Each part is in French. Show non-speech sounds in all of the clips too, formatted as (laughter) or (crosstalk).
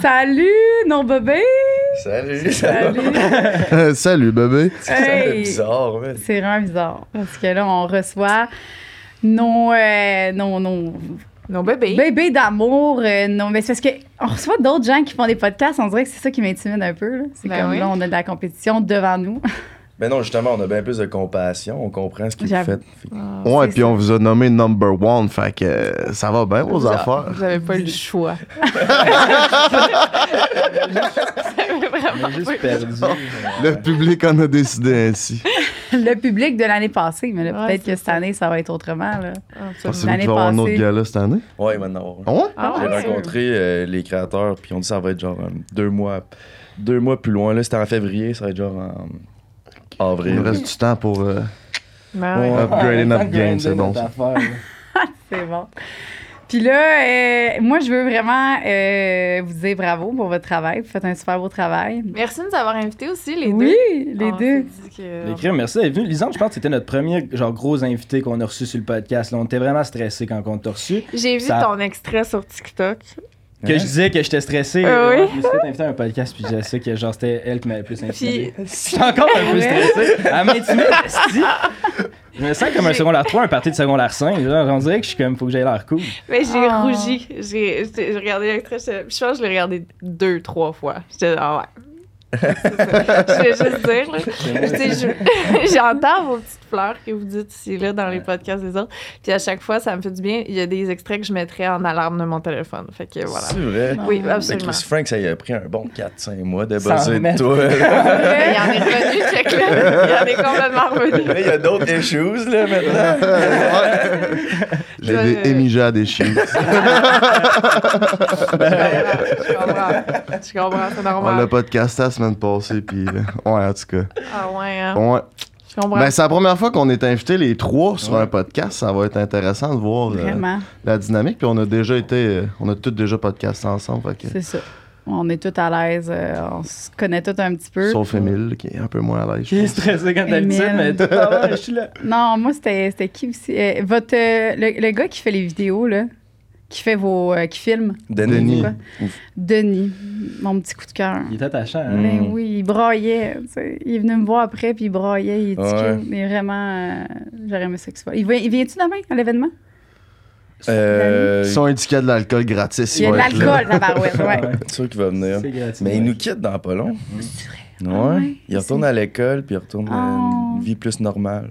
Salut, non bébé! Salut! Salut! (laughs) Salut, bébé. C'est Hey. bizarre, man. C'est vraiment bizarre. Parce que là, on reçoit nos, euh, nos, nos Nos bébés. bébés d'amour. euh, non, mais c'est parce qu'on reçoit d'autres gens qui font des podcasts. On dirait que c'est ça qui m'intimide un peu. là. C'est Ben comme oui. là, on a de la compétition devant nous. Mais non, justement, on a bien plus de compassion, on comprend ce que vous J'avoue. faites. Fait que- Ouais, C'est puis ça. on vous a nommé number one, fait que euh, ça va bien vos Vous a- affaires. Vous avez pas eu le choix. (laughs) (laughs) Juste perdu. Le public en a décidé ainsi. le public de l'année passée. Mais Ouais, peut-être c'est que cette ça. année, ça va être autrement. Là. Qu'il L'année va y avoir un autre gala cette année? Ouais, maintenant. Ah ouais? Ah J'ai ouais? rencontré euh, les créateurs, puis on dit ça va être genre euh, deux mois, deux mois plus loin. Là, c'était en février, ça va être genre en Il avril. nous reste du temps pour. euh, Ben ouais. Ouais. Upgrading up game, c'est bon. (laughs) C'est bon. Puis là, euh, moi, je veux vraiment euh, vous dire bravo pour votre travail. Vous faites un super beau travail. Merci de nous avoir invités aussi, les oui, deux. les On deux. que- Les crimes, merci d'être venu. Lisande, je pense que c'était notre premier genre gros invité qu'on a reçu sur le podcast. Là, on était vraiment stressés quand on t'a reçu. J'ai vu Ça- ton extrait sur TikTok. Que je disais que j'étais stressé. Euh, oui? Je me suis fait inviter à un podcast, puis je sais que genre c'était elle qui m'avait plus intimidé. Puis- (laughs) Je suis encore un peu stressé. Elle m'intimide. Je me sens comme un secondaire 3, un parti de secondaire 5. Genre, on dirait que je suis comme, faut que j'aille l'air cool. Mais j'ai Oh. rougi. J'ai regardé l'extrait. Je je pense que je l'ai regardé deux, trois fois. J'étais ah ouais. (laughs) Je vais juste dire, là. Je- (laughs) J'entends vos petites fleurs que vous dites ici, là, dans les podcasts des autres. Puis à chaque fois, ça me fait du bien. Il y a des extraits que je mettrais en alarme de mon téléphone. Fait que voilà. C'est vrai. Oui, absolument. que Chris Frank, ça y a pris un bon 4-5 mois de Sans buzzer de toi. là. (laughs) Il y en est revenu, check là. Il y en est complètement revenu. Là, il y a d'autres issues, là, maintenant. J'ai Ouais. des des chiens. Je comprends. Je comprends, c'est On l'a normal. podcasté la semaine passée, puis. euh, ouais, en tout cas. Ah ouais, hein. Ouais. Je comprends. Ben, c'est la première fois qu'on est invités les trois sur un podcast. Ça va être intéressant de voir euh, la dynamique. Puis on a déjà été. euh, on a tous déjà podcasté ensemble. fait que- c'est ça. On est tous à l'aise. euh, on se connaît tous un petit peu. Sauf Émile, qui est un peu moins à l'aise. Je suis stressé quand d'habitude, Emile. mais tout va bien, je suis là. Non, moi, c'était c'était qui aussi? Euh, votre, euh, le, le gars qui fait les vidéos, là, qui fait vos... euh, qui filme, Denis. Denis, mon petit coup de cœur. Il est attachant, hein? Mm. Ben oui, il braillait. tu sais. Il est venu me voir après, puis il braillait. Il est Ouais. Mais vraiment, euh, j'aurais aimé ça qu'il soit. Il, vient- il vient-tu demain à l'événement? Euh, Ils sont indiqués de l'alcool gratis. Il y a de l'alcool, la barouette, ouais. (laughs) c'est sûr qu'il va venir. C'est gratuit. Mais il nous quitte dans pas long. Ah Ouais. ouais? Il retourne à l'école, puis il retourne à Oh. une vie plus normale.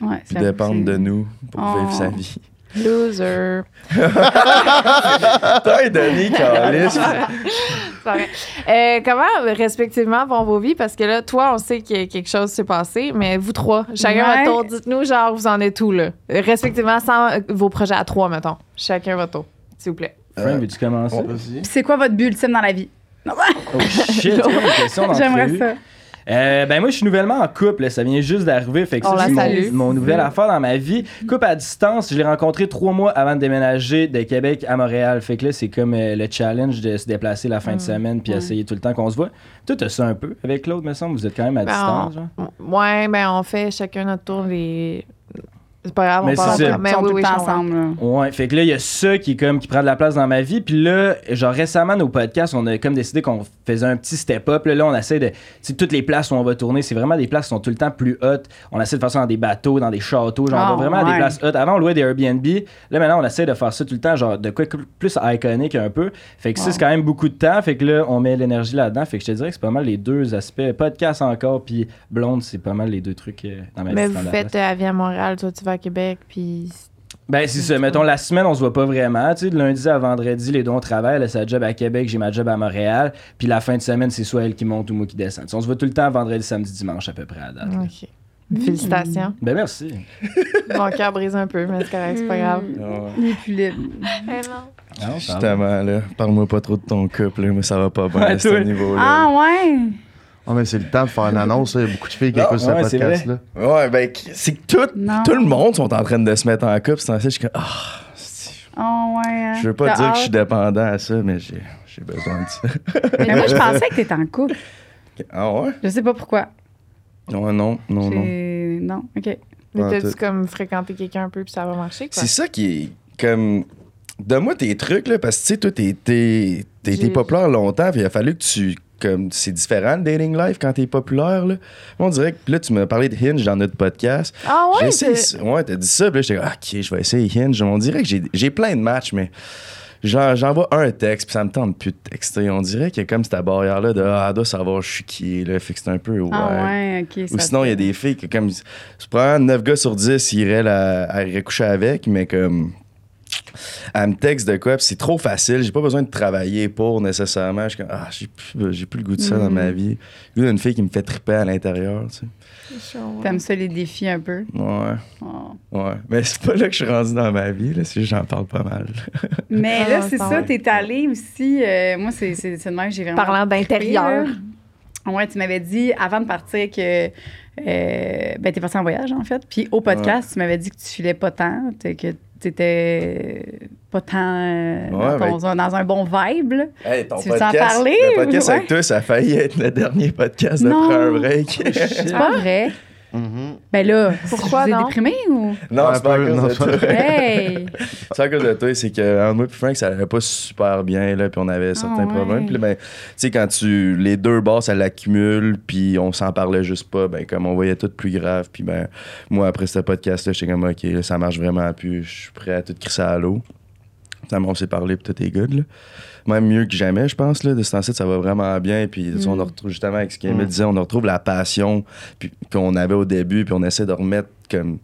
Ouais, Puis dépendre de nous pour Oh. vivre sa vie. Loser. (laughs) Carlis. C'est vrai. Euh, comment, respectivement, vont vos vies? Parce que là, toi, on sait que quelque chose s'est passé, mais vous trois, chacun Ouais. votre tour, dites-nous, genre, vous en êtes où, là? Euh, Respectivement, sans euh, vos projets à trois, mettons. Chacun votre tour, s'il vous plaît. Frank, veux-tu commencer? C'est quoi votre but ultime dans la vie? Oh shit, une question (laughs) J'aimerais ça. Euh, ben moi, je suis nouvellement en couple. Ça vient juste d'arriver. Fait que On c'est mon, mon nouvelle affaire dans ma vie. Couple à distance, je l'ai rencontré trois mois avant de déménager de Québec à Montréal. Fait que là, c'est comme euh, le challenge de se déplacer la fin de semaine puis Mm. essayer tout le temps qu'on se voit. Toi, t'as ça un peu avec Claude, me semble. Vous êtes quand même à Ben, distance, genre. Ouais, ben, on fait chacun notre tour les. C'est pas grave, on Mais parle ça. Mais sont oui, tout oui, je ensemble. là. Ouais, fait que là, il y a ça qui, comme, qui prend de la place dans ma vie. Puis là, genre récemment, nos podcasts, on a comme décidé qu'on faisait un petit step-up. Là, là, on essaie de. Tu sais, toutes les places où on va tourner, c'est vraiment des places qui sont tout le temps plus hautes. On essaie de faire ça dans des bateaux, dans des châteaux. Genre, Ah, on va vraiment à des places hautes. Avant, on louait des Airbnb. Là, maintenant, on essaie de faire ça tout le temps, genre de quoi plus iconique un peu. Fait que ça, c'est quand même beaucoup de temps. Fait que là, on met l'énergie là-dedans. Fait que je te dirais que c'est pas mal les deux aspects. Podcast encore, puis blonde, c'est pas mal les deux trucs euh, dans ma vie. Mais vous faites euh, à Montréal, toi, tu vas à Québec, puis. Ben, c'est ça. Mettons, la semaine, on se voit pas vraiment. Tu sais, de lundi à vendredi, les deux, on travaille. Elle a sa job à Québec, j'ai ma job à Montréal. Puis la fin de semaine, c'est soit elle qui monte ou moi qui descend. Tu sais, on se voit tout le temps vendredi, samedi, dimanche, à peu près à date. là. OK. Félicitations. Ben, merci. (laughs) Mon cœur brise un peu, mais c'est correct, c'est pas grave. Ouais. Il est plus libre. Eh non. Ah, ça va. Justement, là, parle-moi pas trop de ton couple, là, mais ça va pas bien à ce toi. niveau-là. Ah ouais? Ah, mais c'est le temps de faire une annonce. Il y a beaucoup de filles qui Non, écoutent ce ouais, c'est podcast-là. Ouais, ben, c'est que tout, tout le monde sont en train de se mettre en couple. C'est je suis comme, ah, Oh ouais. hein. je veux pas dire que je suis dépendant à ça, mais j'ai j'ai besoin de ça. (laughs) Mais moi, je pensais que t'étais en couple. ah ouais? Je sais pas pourquoi. Non, non, non, non. J'ai- Non, OK. Mais t'as-tu t'as- comme fréquenté quelqu'un un peu, puis ça va marcher, quoi? C'est ça qui est comme. Donne-moi tes trucs, là, parce que tu sais, toi, t'es- t'es populaire longtemps, puis il a fallu que tu. Comme, c'est différent le dating life quand t'es populaire, là. On dirait que là, tu m'as parlé de Hinge dans notre podcast. Ah ouais? Ça. Ouais, t'as dit ça, puis là, j'étais ok, je vais essayer Hinge. On dirait que j'ai, plein de matchs, mais j'en- j'envoie un texte, puis ça me tente plus de texter. On dirait qu'il y a comme cette barrière-là de, ah, doit savoir je suis qui là. Fait que c'est un peu, ouais. Ah ouais. Ou sinon, il y a des filles que, comme, c'est probablement 9 gars sur 10 iraient la, coucher avec, mais comme, elle me texte de quoi, puis c'est trop facile, j'ai pas besoin de travailler pour nécessairement. Je suis comme, ah, j'ai plus, j'ai plus le goût de ça dans Mm. ma vie. Le goût d'une fille qui me fait triper à l'intérieur, tu sais. T'aimes ça les défis un peu? Ouais, Oh. ouais. Mais c'est pas là que je suis rendu dans ma vie, là, c'est juste que j'en parle pas mal. (laughs) Mais Ah, là, c'est ça, t'es allé aussi. euh, moi, c'est de même que j'ai vraiment. Parlant d'intérieur. Ouais, tu m'avais dit avant de partir que. Euh, ben, t'es parti en voyage, en fait. Puis au podcast, tu m'avais dit que tu filais pas tant, que t'étais pas tant euh, Ouais, dans, ton- dans un bon vibe. là. Hey, ton Tu veux en podcast, parler, le podcast ou- avec toi, ça a failli être le dernier podcast Non. Prends un break. C'est (laughs) pas vrai. Mhm. Ben là, Pourquoi je vous ai non? déprimé ou? non, c'est pas à peu, cause non, pas. Hey! (laughs) C'est à cause de toi, c'est que entre moi et Frank, ça allait pas super bien, là, puis on avait certains Ah ouais. problèmes. Puis là, ben, tu sais, quand tu. Les deux bars, ça l'accumule, puis on s'en parlait juste pas, ben, comme on voyait tout plus grave. Puis ben, moi, après ce podcast-là, j'étais comme, OK, là, ça marche vraiment plus, je suis prêt à tout crisser à l'eau. Ça on s'est parlé, puis tout est good, là. Même mieux que jamais, je pense, là. De ce temps-ci, ça va vraiment bien. Puis on Mm. retrouve justement avec ce qu'Emile Mm. disait, on retrouve la passion qu'on avait au début, puis on essaie de remettre comme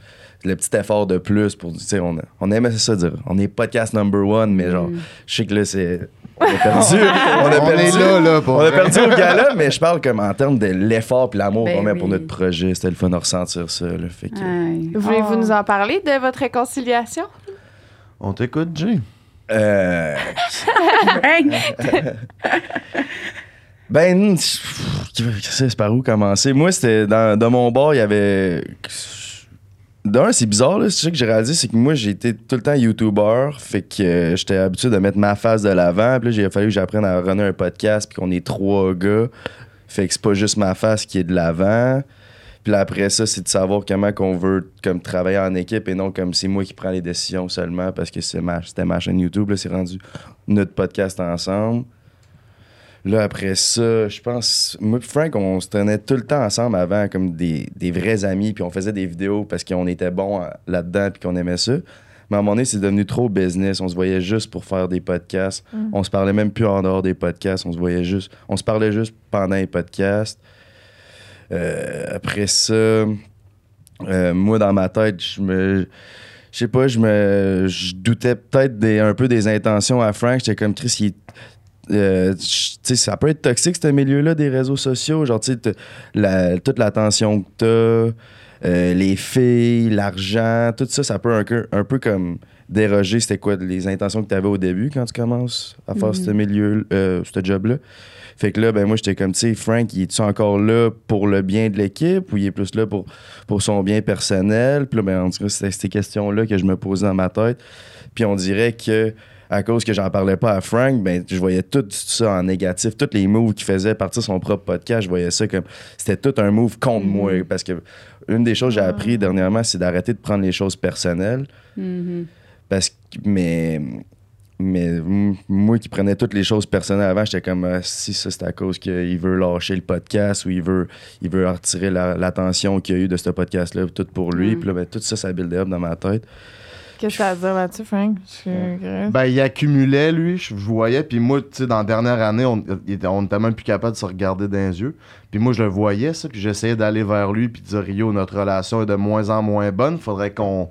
le petit effort de plus pour, tu sais, on, on aimait ça dire. On est podcast number one, mais genre, Mm. je sais que là, c'est. On a (laughs) perdu. on a On perdu. est là, là, pour On a perdu au gala, (laughs) mais je parle comme en termes de l'effort puis l'amour Ben qu'on met pour notre projet. C'était le fun de ressentir ça. Là, fait que. Voulez-vous Oh. nous en parler de votre réconciliation? On t'écoute, Jay. Euh! (laughs) Ben, c'est par où commencer? Moi, c'était dans, dans mon bar, il y avait. D'un, c'est bizarre. C'est ça que j'ai réalisé, c'est que moi, j'ai été tout le temps YouTuber. Fait que euh, j'étais habitué de mettre ma face de l'avant. Puis là, j'ai fallu que j'apprenne à runner un podcast, puis qu'on est trois gars. Fait que c'est pas juste ma face qui est de l'avant. Puis là, après ça, c'est de savoir comment qu'on veut comme travailler en équipe et non comme c'est moi qui prends les décisions seulement parce que c'est ma, c'était ma chaîne YouTube. Là, c'est rendu notre podcast ensemble. Là, après ça, je pense. Moi et Frank, on se tenait tout le temps ensemble avant, comme des, des vrais amis, puis on faisait des vidéos parce qu'on était bons à- là-dedans, puis qu'on aimait ça. Mais à un moment donné, c'est devenu trop business. On se voyait juste pour faire des podcasts. Mm. On se parlait même plus en dehors des podcasts. On se voyait juste. On se parlait juste pendant les podcasts. Euh, après ça, euh, moi, dans ma tête, je me. Je sais pas, je me. Je doutais peut-être des- un peu des intentions à Frank. J'étais comme Chris, il euh, tu sais, ça peut être toxique, ce milieu-là des réseaux sociaux. Genre, tu la- toute l'attention que t'as, euh, les filles, l'argent, tout ça, ça peut un, peu- un peu comme déroger c'était quoi les intentions que tu avais au début quand tu commences à faire Mhm. ce milieu, euh, ce job-là. Fait que là, ben moi, j'étais comme, tu sais, Frank, il est-tu encore là pour le bien de l'équipe ou il est plus là pour, pour son bien personnel? Puis là, ben, en tout cas, c'était ces questions-là que je me posais dans ma tête. Puis on dirait que à cause que j'en parlais pas à Frank, ben je voyais tout ça en négatif. Tous les moves qu'il faisait partir son propre podcast, je voyais ça comme c'était tout un move contre Mhm. moi. Parce que une des choses que j'ai appris dernièrement, c'est d'arrêter de prendre les choses personnelles. Mhm. Parce que, mais, mais moi qui prenais toutes les choses personnelles avant, j'étais comme Ah, si ça c'est à cause qu'il veut lâcher le podcast ou il veut, il veut retirer la- l'attention qu'il y a eu de ce podcast-là, tout pour lui. Mm. Puis là, ben, tout ça, ça build up dans ma tête. Qu'est-ce que t'as à dire là-dessus, Frank? Ben, il accumulait, lui, je, voyais. Puis moi, tu sais, dans la dernière année, on, il était, on était même plus capable de se regarder dans les yeux. Puis moi, je le voyais, ça. Puis j'essayais d'aller vers lui, puis de dire, Rio, notre relation est de moins en moins bonne. Faudrait qu'on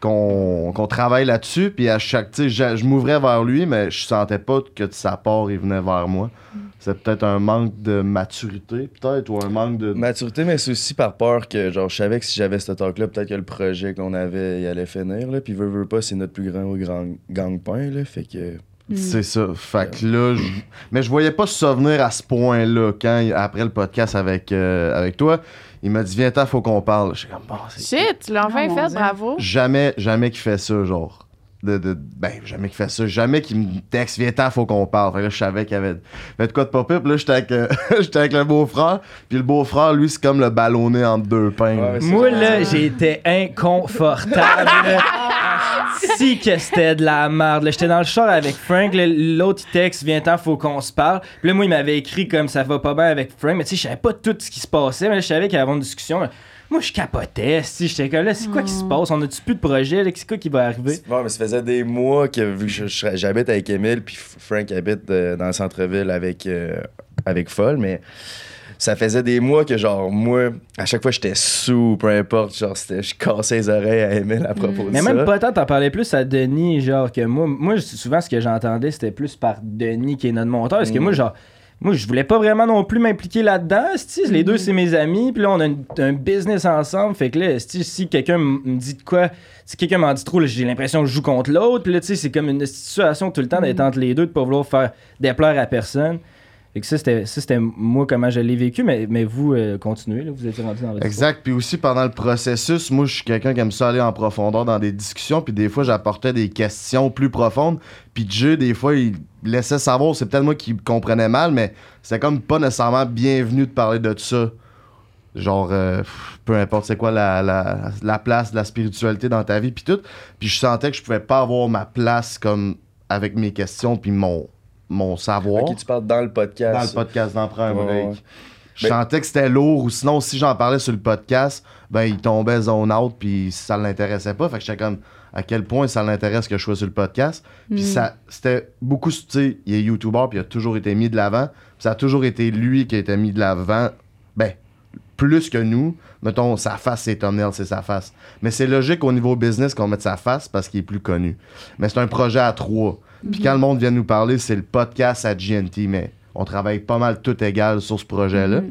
qu'on qu'on travaille là-dessus. Puis à chaque. Tu sais, je, je m'ouvrais vers lui, mais je sentais pas que de sa part, il venait vers moi. C'est peut-être un manque de maturité, peut-être, ou un manque de. Maturité, mais c'est aussi par peur que, genre, je savais que si j'avais ce talk-là, peut-être que le projet qu'on avait, il allait finir, là. Puis, veut, veut pas, c'est notre plus grand, grand gang-pain, là. Fait que. Mm. C'est ça. Fait que là, je- mais je voyais pas ça venir à ce point-là quand, après le podcast avec, euh, avec toi, il m'a dit Viens, t'en, faut qu'on parle. Je suis comme Bon, c'est. Shit, tu l'as enfin mon fait, bravo. Jamais, jamais qu'il fait ça, genre. De, de- ben, jamais qu'il fait ça. Jamais qu'il me texte, viens t'en, faut qu'on parle. Fait que là, je savais qu'il y avait fait de quoi de pas pire. Puis là, j'étais avec, euh, (laughs) j'étais avec le beau-frère. Puis le beau-frère, lui, c'est comme le ballonné entre deux pains. Ouais, Moi, là, j'étais inconfortable. (laughs) si que c'était de la merde. là. J'étais dans le char avec Frank. L'autre, il texte, viens-t'en, faut qu'on se parle. Puis là, moi, il m'avait écrit comme ça va pas bien avec Frank. Mais tu sais, je savais pas tout ce qui se passait. Mais là, je savais qu'il y avait une discussion. Moi, je capotais. Si j'étais comme là, c'est quoi qui se passe? On a-tu plus de projet? là? C'est quoi qui va arriver? Ouais, mais ça faisait des mois que vu que j'habite avec Emile, puis Frank habite euh, dans le centre-ville avec, euh, avec Foll, mais ça faisait des mois que, genre, moi, à chaque fois, j'étais sous, peu importe, genre, je cassais les oreilles à Emile à propos de Mais ça. même pas tant, t'en parlais plus à Denis, genre que moi. Moi, souvent, ce que j'entendais, c'était plus par Denis qui est notre monteur. Parce que moi, genre. Moi, je voulais pas vraiment non plus m'impliquer là-dedans. Les deux, c'est mes amis. Puis là, on a une- un business ensemble. Fait que là, si quelqu'un me dit de quoi, si quelqu'un m'en dit trop, là, j'ai l'impression que je joue contre l'autre. Puis là, tu sais, c'est comme une situation tout le temps d'être entre les deux, de pas vouloir faire déplaire à personne. Fait que ça, c'était c'était moi comment je l'ai vécu. Mais, mais vous, euh, continuez, là, vous êtes rendu dans votre Exact. Puis aussi, pendant le processus, moi, je suis quelqu'un qui aime ça aller en profondeur dans des discussions. Puis des fois, j'apportais des questions plus profondes. Puis Dieu, des fois, il laissait savoir, c'est peut-être moi qui comprenais mal, mais c'est comme pas nécessairement bienvenu de parler de ça. Genre, euh, peu importe c'est quoi la, la, la place de la spiritualité dans ta vie, puis tout. Puis je sentais que je pouvais pas avoir ma place comme avec mes questions, puis mon, mon savoir Ok, tu parles dans le podcast. dans le podcast un Ouais, break. ouais. Je Ben- sentais que c'était lourd, ou sinon, si j'en parlais sur le podcast, ben, il tombait zone out, puis ça l'intéressait pas. Fait que j'étais comme, à quel point ça l'intéresse que je sois sur le podcast? Puis ça, c'était beaucoup, tu sais, il est YouTuber, puis il a toujours été mis de l'avant. Puis ça a toujours été lui qui a été mis de l'avant. Ben, plus que nous. Mettons, sa face, c'est thumbnail, c'est sa face. Mais c'est logique au niveau business qu'on mette sa face parce qu'il est plus connu. Mais c'est un projet à trois. Puis quand le monde vient nous parler, c'est le podcast à GNT, mais on travaille pas mal tout égal sur ce projet-là.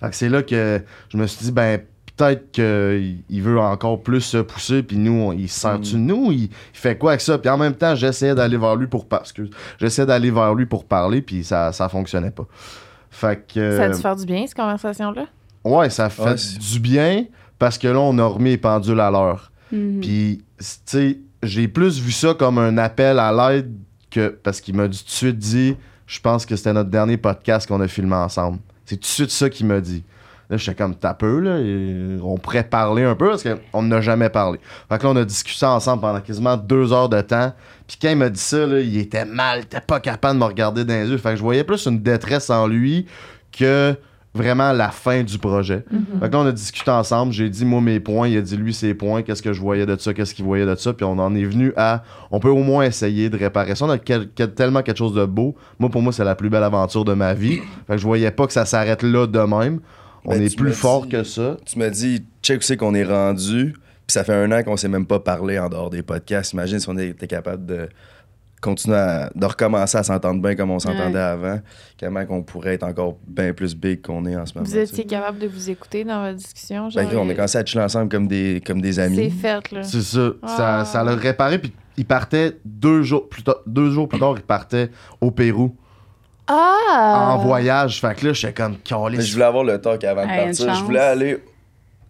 Fait que c'est là que je me suis dit, ben, peut-être qu'il il veut encore plus se pousser, puis nous, on- il se sert-tu de nous? Il, il fait quoi avec ça? Puis en même temps, j'essayais d'aller vers lui pour par- excuse, j'essayais d'aller vers lui pour parler, puis ça, ça fonctionnait pas. Fait que. Ça a dû faire du bien, cette conversation-là? Ouais, ça fait Ouais, du bien parce que là, on a remis les pendules à l'heure. Mhm. Puis, tu sais, j'ai plus vu ça comme un appel à l'aide que. Parce qu'il m'a dit tout de suite dit, je pense que c'était notre dernier podcast qu'on a filmé ensemble. C'est tout de suite ça qu'il m'a dit. Là, j'étais comme, t'as peu, là. et on pourrait parler un peu parce qu'on n'a jamais parlé. Fait que là, on a discuté ensemble pendant quasiment deux heures de temps. Puis quand il m'a dit ça, là, il était mal, il était pas capable de me regarder dans les yeux. Fait que je voyais plus une détresse en lui que vraiment la fin du projet. Fait que là, on a discuté ensemble. J'ai dit, moi, mes points. Il a dit, lui, ses points. Qu'est-ce que je voyais de ça? Qu'est-ce qu'il voyait de ça? Puis on en est venu à. On peut au moins essayer de réparer ça. On a quel- quel- tellement quelque chose de beau. Moi, pour moi, c'est la plus belle aventure de ma vie. (clears throat) Fait que je voyais pas que ça s'arrête là de même. On Ben, est plus fort dit- que ça. Tu m'as dit, check où c'est qu'on est rendu, puis ça fait un an qu'on s'est même pas parlé en dehors des podcasts. Imagine si on était capable de continuer à, de recommencer à s'entendre bien comme on s'entendait Ouais. avant, comment qu'on pourrait être encore bien plus big qu'on est en ce moment. Vous étiez capable de vous écouter dans votre discussion? Ben, Genre, gros, on a commencé à chiller ensemble comme des, comme des C'est amis. fait, là. C'est ça. Ça, Ah. ça l'a réparé. Puis il partait deux jours plus tard. Deux jours plus tard, il partait au Pérou Ah! en voyage. Fait que là, j'étais comme Mais calé. je voulais avoir le talk avant de Hey, partir. Je voulais aller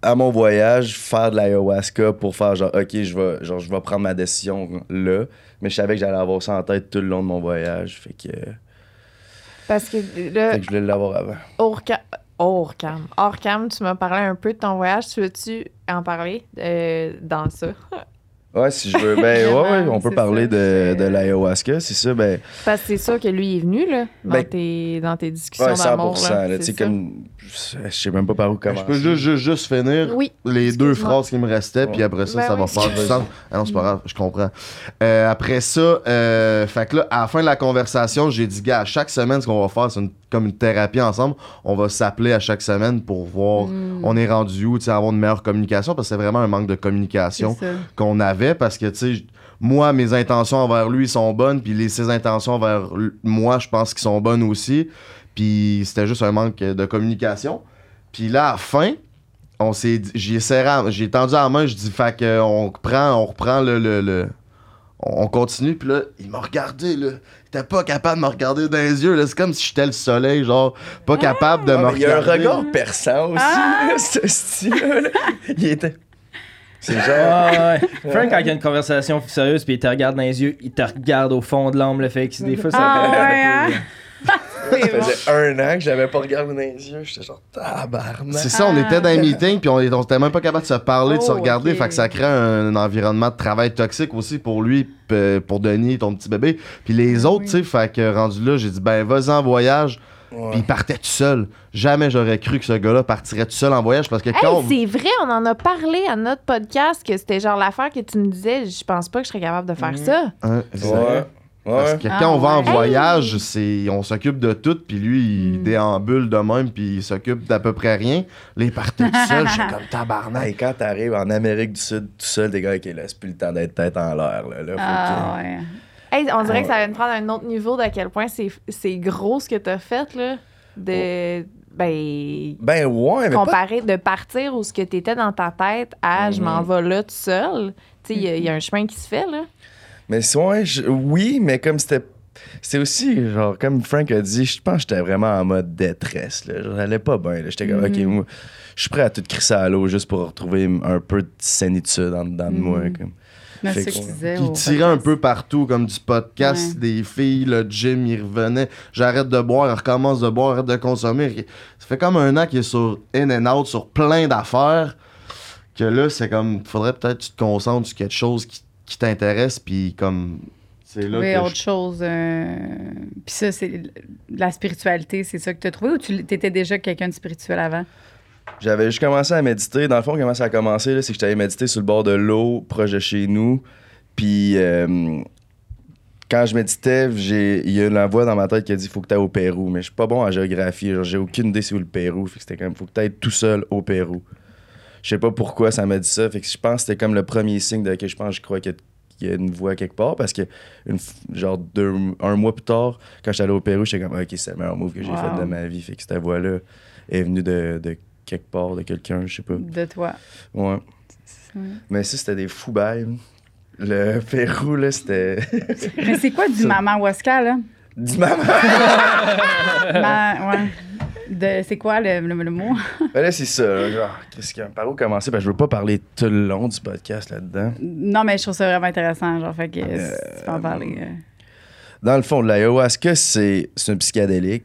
à mon voyage, faire de l'ayahuasca pour faire genre, OK, je vais, genre, je vais prendre ma décision là. Mais je savais que j'allais avoir ça en tête tout le long de mon voyage. Fait que, Parce que là, fait que je voulais l'avoir avant. hors, ca- hors cam, hors cam, tu m'as parlé un peu de ton voyage. Tu veux-tu en parler euh, dans ça? (laughs) Ouais, si je veux. Ben, ouais, ouais, on peut parler ça, de, de l'ayahuasca, c'est ça. Ben, Parce que c'est sûr que lui est venu, là, dans, Ben, tes, dans tes discussions ouais, d'amour. 100%. là, Là, comme. Je sais même pas par où Je commencer. peux juste, juste, juste finir Oui. les deux phrases qui me restaient, puis après ça, Ben ça va faire du sens. Ah non, c'est pas grave, je comprends. Euh, après ça, euh, fait que là, à la fin de la conversation, j'ai dit, gars, à chaque semaine, ce qu'on va faire, c'est une- comme une thérapie ensemble. On va s'appeler à chaque semaine pour voir Mm. on est rendu où, tu sais, avoir une meilleure communication, parce que c'est vraiment un manque de communication qu'on avait, parce que, tu sais, moi, mes intentions envers lui sont bonnes, puis les, ses intentions envers moi, je pense qu'ils sont bonnes aussi. Puis c'était juste un manque de communication. Puis là, à la fin, on s'est dit- j'ai serré, j'ai tendu la main, je dis, fait que on reprend, on reprend le, le, le- on on continue, puis là, il m'a regardé, là. Il était pas capable de me regarder dans les yeux, là. C'est comme si j'étais le soleil, genre, pas capable de Ah, me mais il y a un regarder. regard perçant aussi, Ah! là, (laughs) ce style-là. là. Il était. C'est (laughs) genre. Ah, ouais. Frank, quand il y a une conversation sérieuse puis il te regarde dans les yeux, il te regarde au fond de l'âme, le fait que des fois ça Ah, ouais, hein? (laughs) C'est Ça faisait un an que je l'avais pas regardé dans les yeux. J'étais genre tabarnak. C'est ça, on était dans un meeting, puis on on était même pas capable de se parler, de se Oh, regarder. Fait que ça crée un, environnement de travail toxique aussi pour lui, pour Denis, ton petit bébé. Puis les autres, Oui. tu sais, fait que rendu là, j'ai dit, ben, vas-y en voyage. Ouais. Puis il partait tout seul. Jamais j'aurais cru que ce gars-là partirait tout seul en voyage parce que Hey, quand. c'est vrai, on en a parlé à notre podcast que c'était genre l'affaire que tu me disais. Je pense pas que je serais capable de faire ça. Hein, c'est Ouais. vrai. Parce que Ah, quand on va en voyage, c'est on s'occupe de tout, puis lui, il Mm. déambule de même, puis il s'occupe d'à peu près rien. Là, il partait tout seul, je suis comme (laughs) tabarnak. Hey, quand t'arrives en Amérique du Sud tout seul, des gars qui laissent plus le temps d'être tête en l'air. Là, Là, faut Ah, ouais. Hey, on dirait que ça va me prendre un autre niveau d'à quel point c'est gros ce que t'as fait, là. De. Ben. Ben ouais, mais pas... Comparer, de partir où ce que t'étais dans ta tête à je m'en vais là tout seul. Tu sais, il y a- il y, a un chemin qui se fait, là. Mais ouais, je- oui, mais comme c'était. C'est aussi, genre, comme Frank a dit, je pense que j'étais vraiment en mode détresse. J'allais pas bien. J'étais comme, OK, Mhm. moi, je suis prêt à tout crisser à l'eau juste pour retrouver un peu de sénitude en dedans de moi. Comme. Mais Fait que-. Puis tirait un peu partout, comme du podcast, Ouais. des filles, le gym, il revenait. J'arrête de boire, il recommence de boire, arrête de consommer. Ça fait comme un an qu'il est sur in and out, sur plein d'affaires. Que là, c'est comme, faudrait peut-être que tu te concentres sur quelque chose qui, qui t'intéresse, puis comme, c'est là Oui, que autre je- chose. euh, Puis ça, c'est la spiritualité, c'est ça que tu as trouvé ou tu étais déjà quelqu'un de spirituel avant? J'avais juste commencé à méditer. Dans le fond, comment ça a commencé, là, c'est que j'étais méditer sur le bord de l'eau, proche de chez nous. Puis euh, quand je méditais, il y a une voix dans ma tête qui a dit faut que tu ailles au Pérou. Mais je suis pas bon en géographie. J'ai aucune idée c'est où le Pérou. Fait que c'était comme faut que tu ailles tout seul au Pérou. Je sais pas pourquoi ça m'a dit ça. Fait que je pense que c'était comme le premier signe de que je pense je crois qu'il y a- qu'il y a une voix quelque part. Parce que une genre deux, un mois plus tard, quand j'étais allé au Pérou, j'étais comme ok, c'est le meilleur move que j'ai Wow. fait de ma vie. Fait que cette voix-là est venue de, de quelque part, de quelqu'un, je sais pas. De toi. Ouais. Mais ça, c'était des fous bails. Le Pérou, là, c'était. (laughs) Mais c'est quoi du maman Waska, là? du maman. (laughs) Ma- ouais. De- C'est quoi le, le- le mot? (laughs) Ben là, c'est ça, là, genre, qu'est-ce? Par où commencer? Ben, je veux pas parler tout le long du podcast là-dedans. Non, mais je trouve ça vraiment intéressant. Genre, fait que Euh, si tu peux en parler. euh. Dans le fond, l'ayahuasca, c'est c'est un psychédélique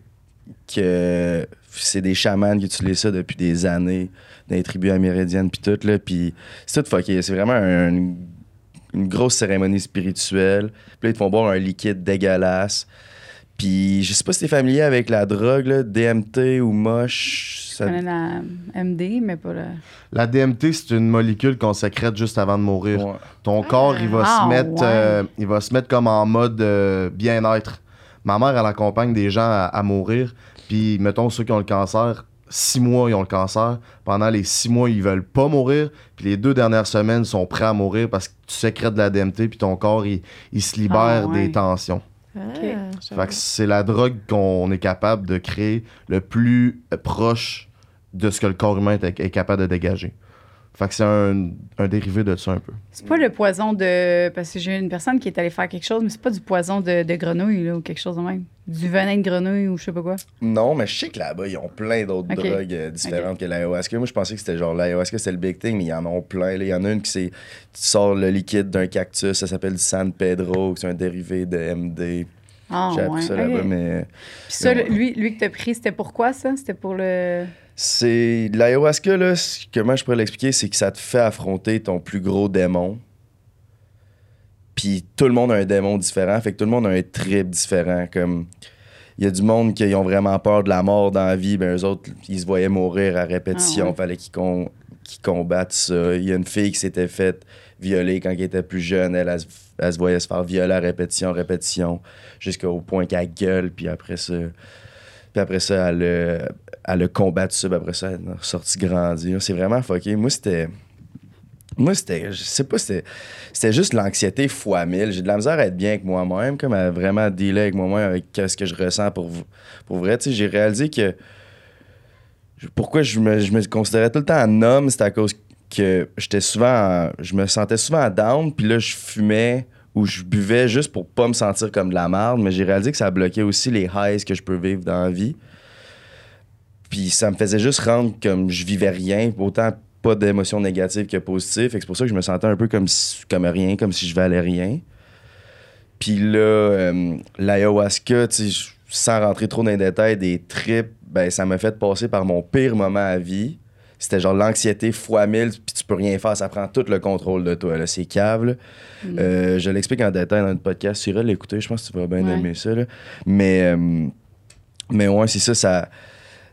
que c'est des chamans qui utilisent ça depuis des années dans les tribus amérindiennes puis tout là puis c'est tout fucké c'est vraiment un- une, une grosse cérémonie spirituelle puis là ils te font boire un liquide dégueulasse puis je sais pas si t'es familier avec la drogue là, DMT ou moche Je ça- connais la MD, mais pas le. La DMT, c'est une molécule qu'on sécrète juste avant de mourir. Ouais. Ton corps, il va Ah, se mettre, ouais. euh, il va se mettre comme en mode euh, bien-être. Ma mère, elle accompagne des gens à, à mourir. Puis, mettons, ceux qui ont le cancer, six mois, ils ont le cancer. Pendant les six mois, ils veulent pas mourir. Puis, les deux dernières semaines, ils sont prêts à mourir parce que tu sécrètes de la DMT. Puis, ton corps, il, il se libère Ah, ouais. des tensions. Ah, Fait que c'est la drogue qu'on est capable de créer le plus proche de ce que le corps humain est, est capable de dégager. Fait que c'est un, un dérivé de ça un peu. C'est pas le poison de. Parce que j'ai une personne qui est allée faire quelque chose, mais c'est pas du poison de, de grenouille là, ou quelque chose de même. Du venin de grenouille ou je sais pas quoi. Non, mais je sais que là-bas, ils ont plein d'autres drogues euh, différentes que l'ayahuasca. Moi, je pensais que c'était genre l'ayahuasca, c'était le big thing, mais ils en ont plein. là. Il y en a une qui c'est. Tu sors le liquide d'un cactus, ça s'appelle du San Pedro, qui c'est un dérivé de MD. Ah, J'ai appris ouais. ça là-bas, mais. Puis ça, Ouais. lui, lui que t'as pris, c'était pourquoi ça? C'était pour le. C'est. L'ayahuasca, là, comment je pourrais l'expliquer, c'est que ça te fait affronter ton plus gros démon. Puis tout le monde a un démon différent, fait que tout le monde a un trip différent. Comme. Il y a du monde qui ont vraiment peur de la mort dans la vie, ben eux autres, ils se voyaient mourir à répétition, Ah ouais. fallait qu'ils combattent ça. Il y a une fille qui s'était faite violer quand elle était plus jeune, elle, elle se voyait se faire violer à répétition, répétition, jusqu'au point qu'elle gueule, puis après ça. Puis après ça, elle a, elle a combattu ça, après ça, elle est ressortie grandie. C'est vraiment fucké. Moi, c'était. Moi, c'était. Je sais pas, c'était. C'était juste l'anxiété fois mille. J'ai de la misère à être bien avec moi-même, comme à vraiment dealer avec moi-même, avec ce que je ressens pour, pour vrai. Tu sais, j'ai réalisé que. Pourquoi je me, je me considérais tout le temps un homme, c'était à cause que j'étais souvent. en- je me sentais souvent down, puis là, je fumais ou je buvais juste pour pas me sentir comme de la merde, mais j'ai réalisé que ça bloquait aussi les highs que je peux vivre dans la vie. Puis ça me faisait juste rendre comme je vivais rien. Autant pas d'émotions négatives que positives. Fait que c'est pour ça que je me sentais un peu comme, comme rien, comme si je valais rien. Puis là, euh, l'ayahuasca, sans rentrer trop dans les détails, des trips, ben, ça m'a fait passer par mon pire moment à vie. C'était genre l'anxiété fois 1000, puis tu peux rien faire, ça prend tout le contrôle de toi. là. C'est cave. là. Euh, je l'explique en détail dans notre podcast. Tu iras l'écouter, je pense que tu vas bien Ouais. aimer ça. là. Mais, euh, mais ouais, c'est ça, ça,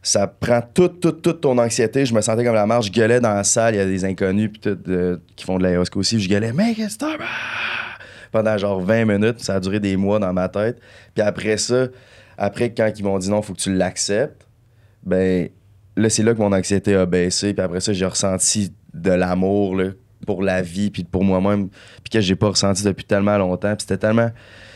ça prend toute, toute, toute ton anxiété. Je me sentais comme la marche, je gueulais dans la salle, il y a des inconnus puis tout, euh, qui font de l'ayahuasca aussi. Je gueulais, mec, qu'est-ce que? Ah! Pendant genre 20 minutes, ça a duré des mois dans ma tête. Puis après ça, après, quand ils m'ont dit non, faut que tu l'acceptes, ben là, c'est là que mon anxiété a baissé. Puis après ça, j'ai ressenti de l'amour là, pour la vie, puis pour moi-même, puis que j'ai pas ressenti depuis tellement longtemps. Puis c'était tellement,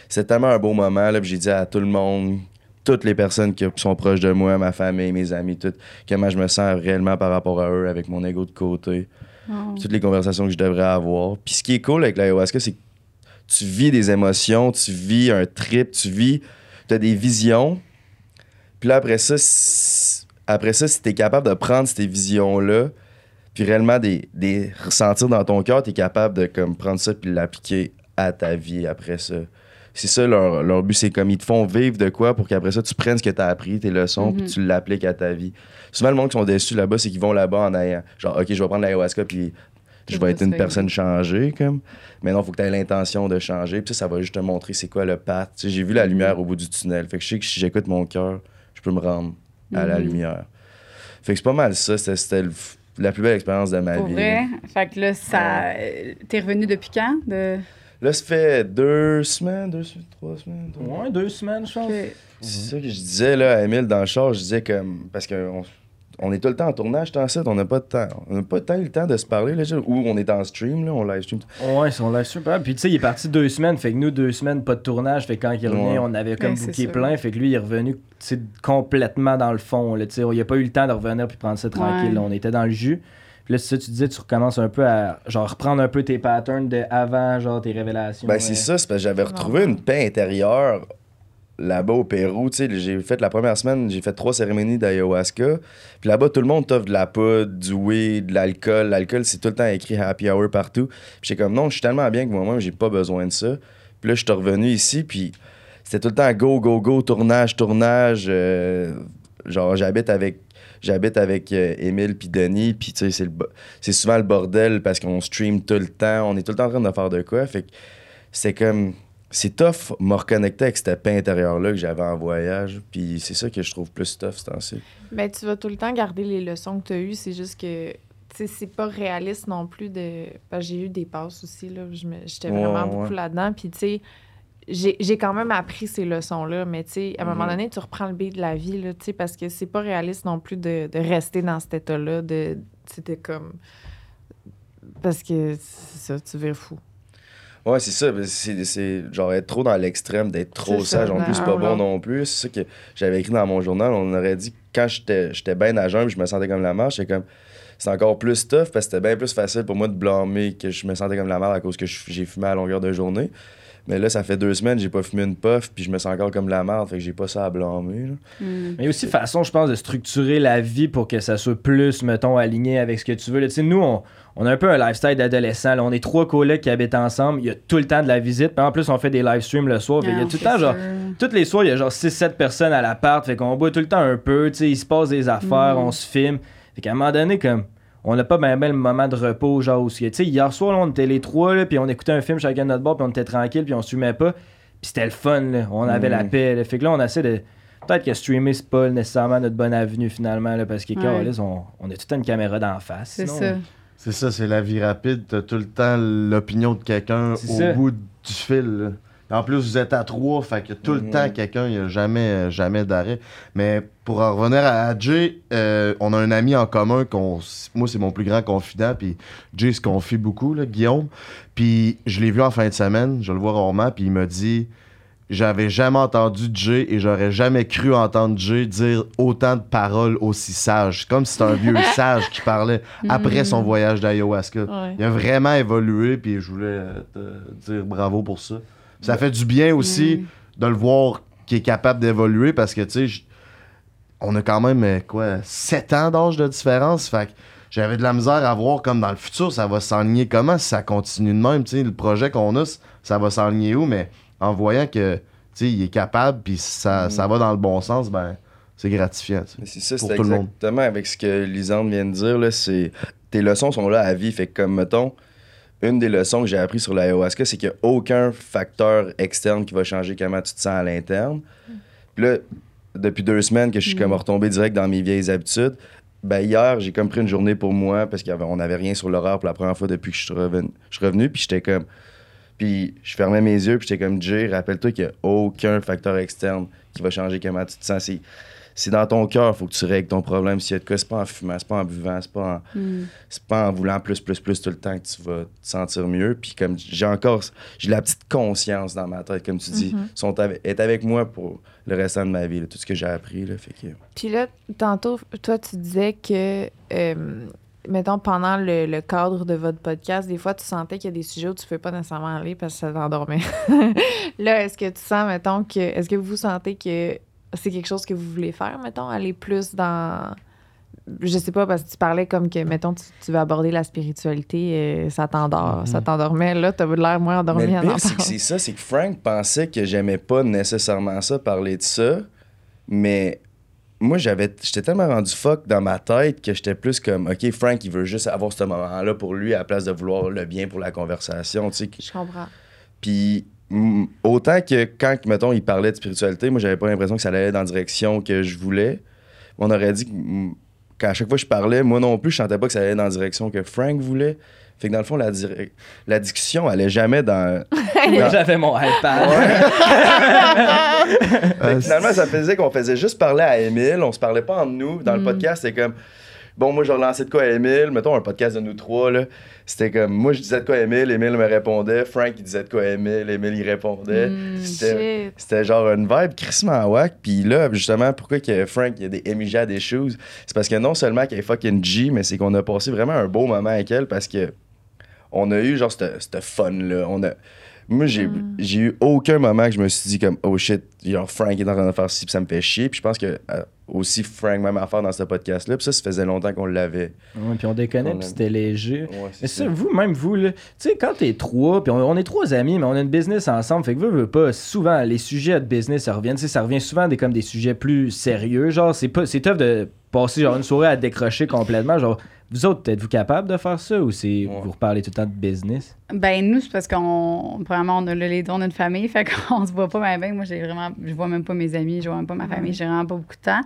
c'était tellement un beau moment. Là, puis j'ai dit à tout le monde, toutes les personnes qui sont proches de moi, ma famille, mes amis, tout, comment je me sens réellement par rapport à eux, avec mon ego de côté. Oh. Toutes les conversations que je devrais avoir. Puis ce qui est cool avec l'ayahuasca, c'est que tu vis des émotions, tu vis un trip, tu vis, tu as des visions. Puis là, après ça, après ça, si tu es capable de prendre ces visions-là, puis réellement des, des ressentir dans ton cœur, tu es capable de comme, prendre ça puis l'appliquer à ta vie après ça. C'est ça leur, leur but, c'est comme ils te font vivre de quoi pour qu'après ça, tu prennes ce que tu as appris, tes leçons, puis Mhm. tu l'appliques à ta vie. Souvent, le monde qui sont déçus là-bas, c'est qu'ils vont là-bas en ayant genre, OK, je vais prendre l'ayahuasca, puis je vais va être une personne changée, comme. Mais non, il faut que tu aies l'intention de changer, puis ça, ça va juste te montrer c'est quoi le path. J'ai vu la lumière au bout du tunnel. Fait que je sais que si j'écoute mon cœur, je peux me rendre à la Mhm. lumière. Fait que c'est pas mal ça. C'était, la plus belle expérience de ma Pour vie. vrai? Fait que là, ça. euh, T'es revenu depuis quand? De... Là, ça fait deux semaines, deux, semaines, trois semaines. deux- Ouais, deux semaines, je pense. C'est ça que je disais là, à Emile dans le char. Je disais comme. Parce qu'on on est tout le temps en tournage, tant ça. On n'a pas de temps. On n'a pas tant eu le temps de se parler. Là, ou on est en stream, là, on live stream. Ouais, son live super. Puis tu sais, il est parti deux semaines. Fait que nous, deux semaines, pas de tournage. Fait que quand il revient, Ouais. on avait comme Ouais, booké sûr. plein. Fait que lui, il est revenu complètement dans le fond. Là, tu sais. il a pas eu le temps de revenir puis prendre ça tranquille. Ouais. On était dans le jus. Puis là, c'est ça, tu disais, tu recommences un peu à genre reprendre un peu tes patterns de avant, genre tes révélations. Ben, c'est ouais. ça, c'est parce que j'avais retrouvé une paix intérieure là-bas au Pérou. Tu sais, j'ai fait la première semaine, j'ai fait trois cérémonies d'ayahuasca. Puis là-bas, tout le monde t'offre de la poudre, du weed, de l'alcool. L'alcool, c'est tout le temps écrit happy hour partout. Puis j'étais comme, non, je suis tellement bien que moi-même, j'ai pas besoin de ça. Puis là, je suis revenu ici, puis c'était tout le temps go, go, go, tournage, tournage. euh, genre, j'habite avec. J'habite avec euh, Émile puis Denis, puis tu sais, c'est souvent le bordel parce qu'on stream tout le temps, on est tout le temps en train de faire de quoi, fait que c'est comme c'est tough me reconnecter avec cette paix intérieure-là que j'avais en voyage. Puis c'est ça que je trouve plus tough ce temps-ci. Ben, tu vas tout le temps garder les leçons que tu as eues. C'est juste que, tu sais, c'est pas réaliste non plus de. J'ai eu des passes aussi, là. J'étais Ouais, vraiment ouais. beaucoup là-dedans. Puis, tu sais, j'ai quand même appris ces leçons-là. Mais, tu sais, à un moment Mhm. donné, tu reprends le beat de la vie, là, tu sais, parce que c'est pas réaliste non plus de, de rester dans cet état-là. de C'était comme. Parce que c'est ça, tu vires fou. Ouais, c'est ça. C'est, c'est genre être trop dans l'extrême, d'être trop sage. En plus, c'est pas non, bon non. plus. C'est ça que j'avais écrit dans mon journal. On aurait dit quand j'étais, j'étais bien à jeun, je me sentais comme la marche, c'est comme. C'est encore plus tough parce que c'était bien plus facile pour moi de blâmer que je me sentais comme la merde à cause que j'ai fumé à longueur de journée. Mais là, ça fait deux semaines, j'ai pas fumé une puff, puis je me sens encore comme la merde, fait que j'ai pas ça à blâmer. là. Hmm. Mais il y a aussi façon, je pense, de structurer la vie pour que ça soit plus, mettons, aligné avec ce que tu veux. Là, Tu sais, nous, on, on a un peu un lifestyle d'adolescent. là. On est trois collègues qui habitent ensemble. Il y a tout le temps de la visite. Puis en plus, on fait des live streams le soir. Fait qu'il y a Ah, tout le temps, genre, tous les soirs, il y a genre 6-7 personnes à l'appart. Fait qu'on boit tout le temps un peu. Tu sais, il se passe des affaires, Mhm. on se filme. Fait qu'à un moment donné, comme. On n'a pas bien le moment de repos, genre, où, tu sais, hier soir, là, on était les trois, là, puis on écoutait un film chacun de notre bord, puis on était tranquille, puis on se fumait pas. Puis c'était le fun, là. On avait la Mhm. paix, là. Fait que là, on essaie de. Peut-être que streamer, c'est pas nécessairement notre bonne avenue, finalement, là, parce que, Ouais. on, on a toute une caméra d'en face. C'est ça. C'est ça, c'est la vie rapide. T'as tout le temps l'opinion de quelqu'un au ça. bout du fil. En plus, vous êtes à trois, fait que tout le Mhm. temps, quelqu'un, il n'y a jamais, euh, jamais d'arrêt. Mais pour en revenir à, Jay, euh, on a un ami en commun, qu'on, moi, c'est mon plus grand confident, puis Jay se confie beaucoup, là, Guillaume. Puis je l'ai vu en fin de semaine, je le vois rarement, puis il m'a dit J'avais jamais entendu Jay et j'aurais jamais cru entendre Jay dire autant de paroles aussi sages. C'est comme si c'était un vieux (laughs) sage qui parlait après son Mhm. voyage d'ayahuasca. Ouais. Il a vraiment évolué, puis je voulais euh, te dire bravo pour ça. Ça fait du bien aussi Mhm. de le voir qu'il est capable d'évoluer parce que, tu sais, on a quand même, euh, quoi, 7 ans d'âge de différence. Fait que j'avais de la misère à voir comme dans le futur, ça va s'enligner comment si ça continue de même. tu sais, Le projet qu'on a, ça va s'enligner où, mais en voyant que tu sais, il est capable puis ça, ça va dans le bon sens, ben c'est gratifiant. tu sais. Mais c'est ça, Pour c'est tout le monde. exactement avec ce que Lisande vient de dire. Là, c'est tes leçons sont là à vie. Fait que comme mettons, une des leçons que j'ai appris sur l'ayahuasca, c'est qu'il n'y a aucun facteur externe qui va changer comment tu te sens à l'interne. Puis là, depuis deux semaines que je suis comme retombé direct dans mes vieilles habitudes, ben hier, j'ai comme pris une journée pour moi parce qu'on n'avait rien sur l'horaire pour la première fois depuis que je suis revenu. Je suis revenu, puis j'étais comme. Puis je fermais mes yeux, puis j'étais comme Jay, rappelle-toi qu'il n'y a aucun facteur externe qui va changer comment tu te sens. C'est, dans ton cœur, faut que tu règles ton problème. S'il y a de quoi, c'est pas en fumant, c'est pas en buvant, c'est pas en, Mm. c'est pas en voulant plus, plus, plus tout le temps que tu vas te sentir mieux. Puis comme j'ai encore, j'ai la petite conscience dans ma tête, comme tu dis, sont avec, est avec moi pour le restant de ma vie, là, tout ce que j'ai appris. Là, fait que, Puis là, tantôt, toi, tu disais que, euh, mettons, pendant le, le cadre de votre podcast, des fois, tu sentais qu'il y a des sujets où tu ne pouvais pas nécessairement aller parce que ça t'endormait. (laughs) là, est-ce que tu sens, mettons, que. Est-ce que vous sentez que c'est quelque chose que vous voulez faire, mettons, aller plus dans. Je sais pas, parce que tu parlais comme que, mettons, tu, tu veux aborder la spiritualité, euh, ça t'endort, ça t'endormait. Là, t'as l'air moins endormi Mais le à en pire, c'est que c'est ça, c'est que Frank pensait que j'aimais pas nécessairement ça, parler de ça, mais moi, j'avais, j'étais tellement rendu fuck dans ma tête que j'étais plus comme, OK, Frank, il veut juste avoir ce moment-là pour lui à la place de vouloir le bien pour la conversation, tu sais. Je comprends. Puis autant que quand, mettons, il parlait de spiritualité, moi, j'avais pas l'impression que ça allait dans la direction que je voulais. On aurait dit que, mm, qu'à chaque fois que je parlais, moi non plus, je sentais pas que ça allait dans la direction que Frank voulait. Fait que dans le fond, la, dire- la discussion allait jamais dans. (laughs) dans- J'avais mon iPad. (laughs) Euh, Finalement, ça faisait qu'on faisait juste parler à Émile, on se parlait pas entre nous. Dans le podcast, c'était comme. Bon, moi, je relançais de quoi à Émile, mettons un podcast de nous trois, là. C'était comme, moi, je disais de quoi à Émile, Émile me répondait, Frank, il disait de quoi à Émile, Émile, il répondait. Mm, C'était- genre une vibe crissement whack. Puis là, justement, pourquoi que Frank, il y a des émigia des choses, c'est parce que non seulement qu'elle est fucking G, mais c'est qu'on a passé vraiment un beau moment avec elle parce que on a eu genre cette fun-là. On a... Moi, j'ai j'ai eu aucun moment que je me suis dit comme, oh shit, genre Frank est en train de faire ci, puis ça me fait chier. Puis je pense que euh, aussi Frank, même affaire dans ce podcast-là. Puis ça, ça faisait longtemps qu'on l'avait. Ouais, puis on déconnait, On puis c'était léger. Ouais, Mais ça, vous, même vous, là, tu sais, quand t'es trois, puis on, on est trois amis, mais on a une business ensemble, fait que vous, veux pas, souvent, les sujets de business, ça revient, tu sais, ça revient souvent des, comme des sujets plus sérieux, genre, c'est pas, c'est tough de passer, genre, une soirée à décrocher complètement, genre, vous autres, êtes-vous capable de faire ça, ou c'est, Ouais. vous reparlez tout le temps de business? Ben, nous, c'est parce qu'on. Vraiment, on a le- les dons d'une famille, fait qu'on (laughs) se voit pas bien, bien. Moi, j'ai vraiment. Je vois même pas mes amis, je vois même pas ma famille, j'ai vraiment pas beaucoup de temps.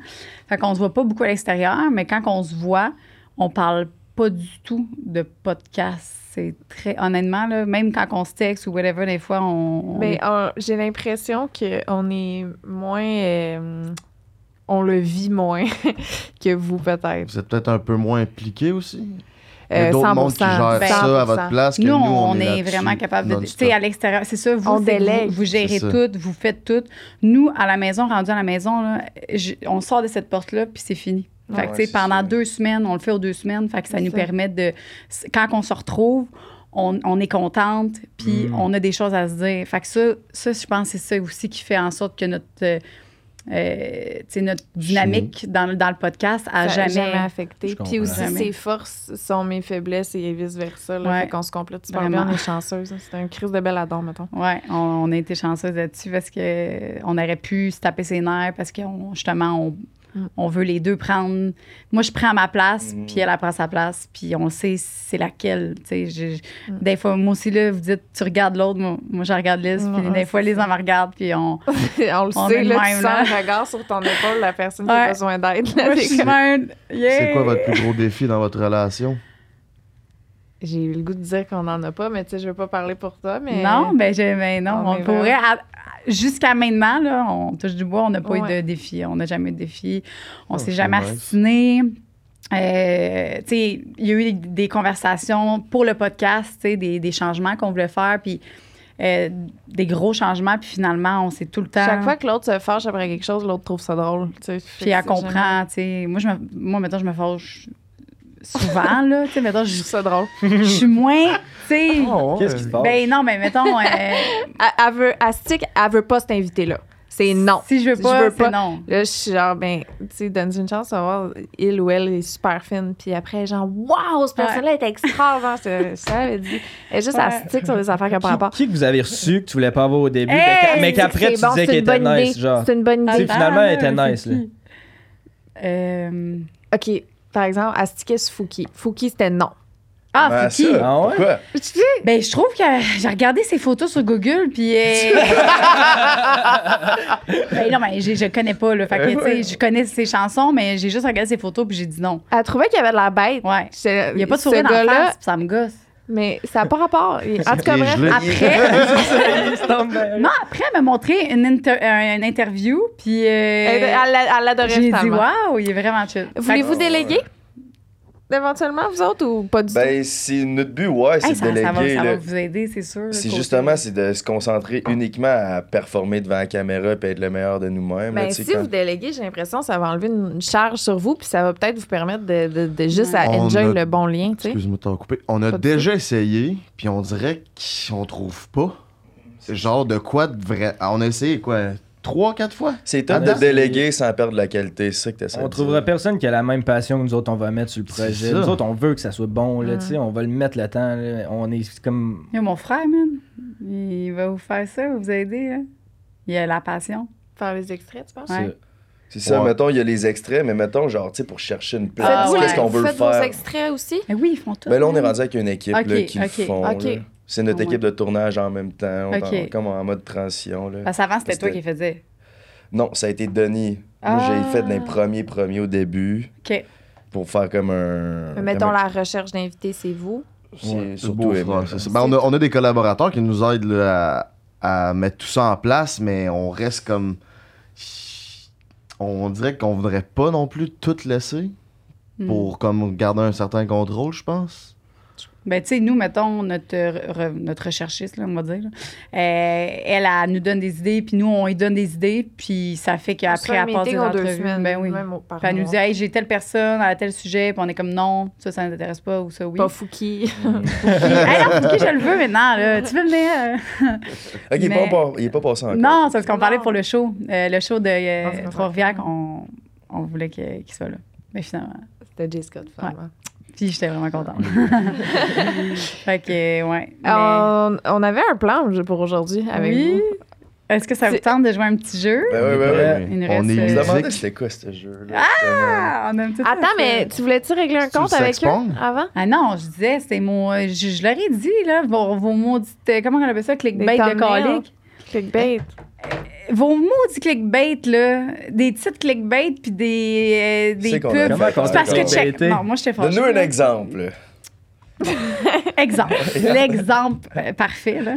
Fait qu'on se voit pas beaucoup à l'extérieur, mais quand on se voit, on parle pas du tout de podcast. C'est très. Honnêtement, là, même quand on se texte ou whatever, des fois, on. on euh, j'ai l'impression qu'on est moins. euh, on le vit moins (laughs) que vous, peut-être. Vous êtes peut-être un peu moins impliqué aussi? Il y Euh, a d'autres 100%. mondes qui gèrent Ben, ça à 100%. votre place que nous, nous, on, est, vraiment capable de. Tu sais, à l'extérieur, c'est ça, vous, vous, vous gérez tout, vous faites tout. Nous, à la maison, rendu à la maison, là, je- on sort de cette porte-là, puis c'est fini. Fait que, Ouais, pendant ça. deux semaines, on le fait aux deux semaines, fait que ça nous ça. permet de. Quand on se retrouve, on, on est contente, puis Mm. on a des choses à se dire. Fait que ça, ça je pense que c'est ça aussi qui fait en sorte que notre. euh, euh, notre dynamique dans, le- dans le podcast a a jamais. affecté. Puis aussi, Jamais. ses forces sont mes faiblesses et vice-versa. Là, Ouais. Fait qu'on se complète super Vraiment. bien, on est chanceuse. hein. C'est un crise de belle adon, mettons. Ouais, on, on a été chanceuse là-dessus parce que euh, on aurait pu se taper ses nerfs parce que justement on. On veut les deux prendre. Moi, je prends ma place, Mm. puis elle, elle prend sa place, puis on sait c'est laquelle. Tu sais, je- Mm. Des fois, moi aussi, là, vous dites, tu regardes l'autre, moi, moi, je regarde Liz, puis Ouais, des fois, Liz, elle me regarde, puis on. (laughs) on le On sait, là, même, tu là. sens un regard sur ton épaule, la personne qui Ouais. a besoin d'aide. là, Moi, je t'es suis comme- smart. Yeah! C'est quoi votre plus gros défi dans votre relation? J'ai eu le goût de dire qu'on n'en a pas, mais tu sais, je veux pas parler pour toi, mais... Non, ben, je, ben non, On pourrait. à- Jusqu'à maintenant, là, on touche du bois, on n'a pas eu de défi. On n'a jamais eu de défi. On Oh, s'est jamais nice. astiné. Euh, tu sais, il y a eu des, des conversations pour le podcast, tu sais, des, des changements qu'on voulait faire, puis euh, des gros changements, puis finalement, on s'est tout le temps. Chaque fois que l'autre se fâche après quelque chose, l'autre trouve ça drôle. tu sais. Fait Puis elle comprend, tu sais. Moi, je me, moi, mettons, je me fâche souvent, là. Tu sais, mettons, Je je, trouve ça drôle. je suis moins, tu sais. Qu'est-ce qui se passe? Ben non, mais mettons. euh, (laughs) Elle, elle veut, elle stick, elle veut pas cet invité-là. c'est non. Si je veux Je pas, veux c'est pas. non. Là, je suis genre, ben, tu sais, donne une chance, à voir, il ou elle est super fine. Puis après, genre, waouh, ce personne-là est extraordinaire. C'est- Ça, elle dit. Elle est juste Ouais. astique sur des affaires qui n'ont pas rapport. qui que vous avez reçu que tu voulais pas avoir au début, Hey, mais qu'après tu bon, disais c'est qu'elle une était bonne nice, genre. C'est une bonne Tu sais, idée. finalement, elle était c'est nice, là. (laughs) Euh, OK, par exemple, astiquer sur Fouki. Fouki, c'était non. Ah, Ben, Fouki? ça, Ah ouais? Pourquoi? Ben, je trouve que j'ai regardé ses photos sur Google, puis. euh, (laughs) ben, non, mais je connais pas, là. Fait que, tu sais, je connais ses chansons, mais j'ai juste regardé ses photos, puis j'ai dit non. Elle trouvait qu'il avait de la bête. Ouais. Il n'y a pas de sourire dans la face, puis ça me gosse. Mais ça n'a pas rapport. En tout cas, bref, après, (laughs) Non, après, elle m'a montré une, inter- euh, une interview, puis. euh, elle elle l'a- elle l'adorait j'ai dit, waouh, il est vraiment chill. Voulez-vous déléguer? Éventuellement, vous autres, ou pas du tout? Ben, c'est notre but, ouais, Hey, c'est de ça va, déléguer. ça va là. vous aider, c'est sûr. C'est justement, c'est de se concentrer uniquement à performer devant la caméra et être le meilleur de nous-mêmes. Ben, si quand- vous déléguez, j'ai l'impression que ça va enlever une charge sur vous, puis ça va peut-être vous permettre de, de- de juste à enjoy a- le bon lien, tu sais. Excuse-moi de t'en couper. On a Pas déjà essayé, puis on dirait qu'on trouve pas. C'est genre de quoi de vrai. On a essayé quoi? Trois, quatre fois? C'est top de déléguer sans perdre la qualité, c'est ça que tu essaies On trouvera personne qui a la même passion que nous autres, on va mettre sur le projet. Nous autres, on veut que ça soit bon, là, Mm. tu sais, on va le mettre le temps. là. On est comme. Yo, mon frère, man, il va vous faire ça, vous aider, là. Il a la passion. Faire les extraits, tu penses? Ouais. ça. C'est ça, Ouais. mettons, il y a les extraits, mais mettons, genre, tu sais, pour chercher une place, Ah, ouais. qu'est-ce qu'on veut Faites faire? vos extraits aussi? Mais oui, ils font tout. Ben là, on est rendu avec une équipe là, qui le font. ok. C'est notre Ouais. équipe de tournage en même temps. On est Ok. en- comme en mode transition. Là. Parce qu'avant, c'était toi qui faisais. Non, ça a été Denis. Moi, Ah. j'ai fait les premiers premiers au début OK. pour faire comme un. Mais mettons comme un- la recherche d'invités, c'est vous. C'est Ouais, surtout beau ça. Ben, on, a, on a des collaborateurs qui nous aident là, à, à mettre tout ça en place, mais on reste comme. On dirait qu'on voudrait pas non plus tout laisser Hmm. pour comme garder un certain contrôle, je pense. Ben, tu sais, nous, mettons, notre, re- notre recherchiste, là, on va dire, là, euh, elle, elle nous donne des idées, puis nous, on lui donne des idées, puis ça fait On qu'après, elle passe des entrevues. semaines, Ben oui. Puis elle nous dit, hey, j'ai telle personne à tel sujet, puis on est comme, non, ça, ça ne t'intéresse pas, ou ça, oui. Pas (laughs) Fouki. hey, non, Fouki, je le veux maintenant, là. Tu veux venir? euh? (laughs) Ok, il est Mais- pas il est pas passé encore. Non, c'est parce qu'on parlait pour le show. Euh, le show de euh, Trois-Rivières, qu'on on voulait qu'il qu'il soit là. Mais finalement. C'était J. Scott, finalement. Puis j'étais vraiment contente. (laughs) fait que, ouais. Mais- On, on avait un plan pour aujourd'hui avec oui. vous. Est-ce que ça vous C'est- tente de jouer un petit jeu? Ben ouais, ben ouais. Il nous on reste, est Je euh, musique. c'était quoi ce jeu-là. Ah, on aime tout Attends, mais tu voulais-tu régler un compte avec eux avant? Ah non, je disais, c'était mon. euh, Je, je leur ai dit, là, vos, vos maudites. euh, Comment on appelle ça? Clickbait de colique. Clickbait. Vos maudits clickbait, là. Des titres clickbait puis des, euh, des pubs. C'est parce que check. Non, moi, je t'ai. Donne-nous un exemple. (laughs) Exemple. L'exemple euh, parfait, là.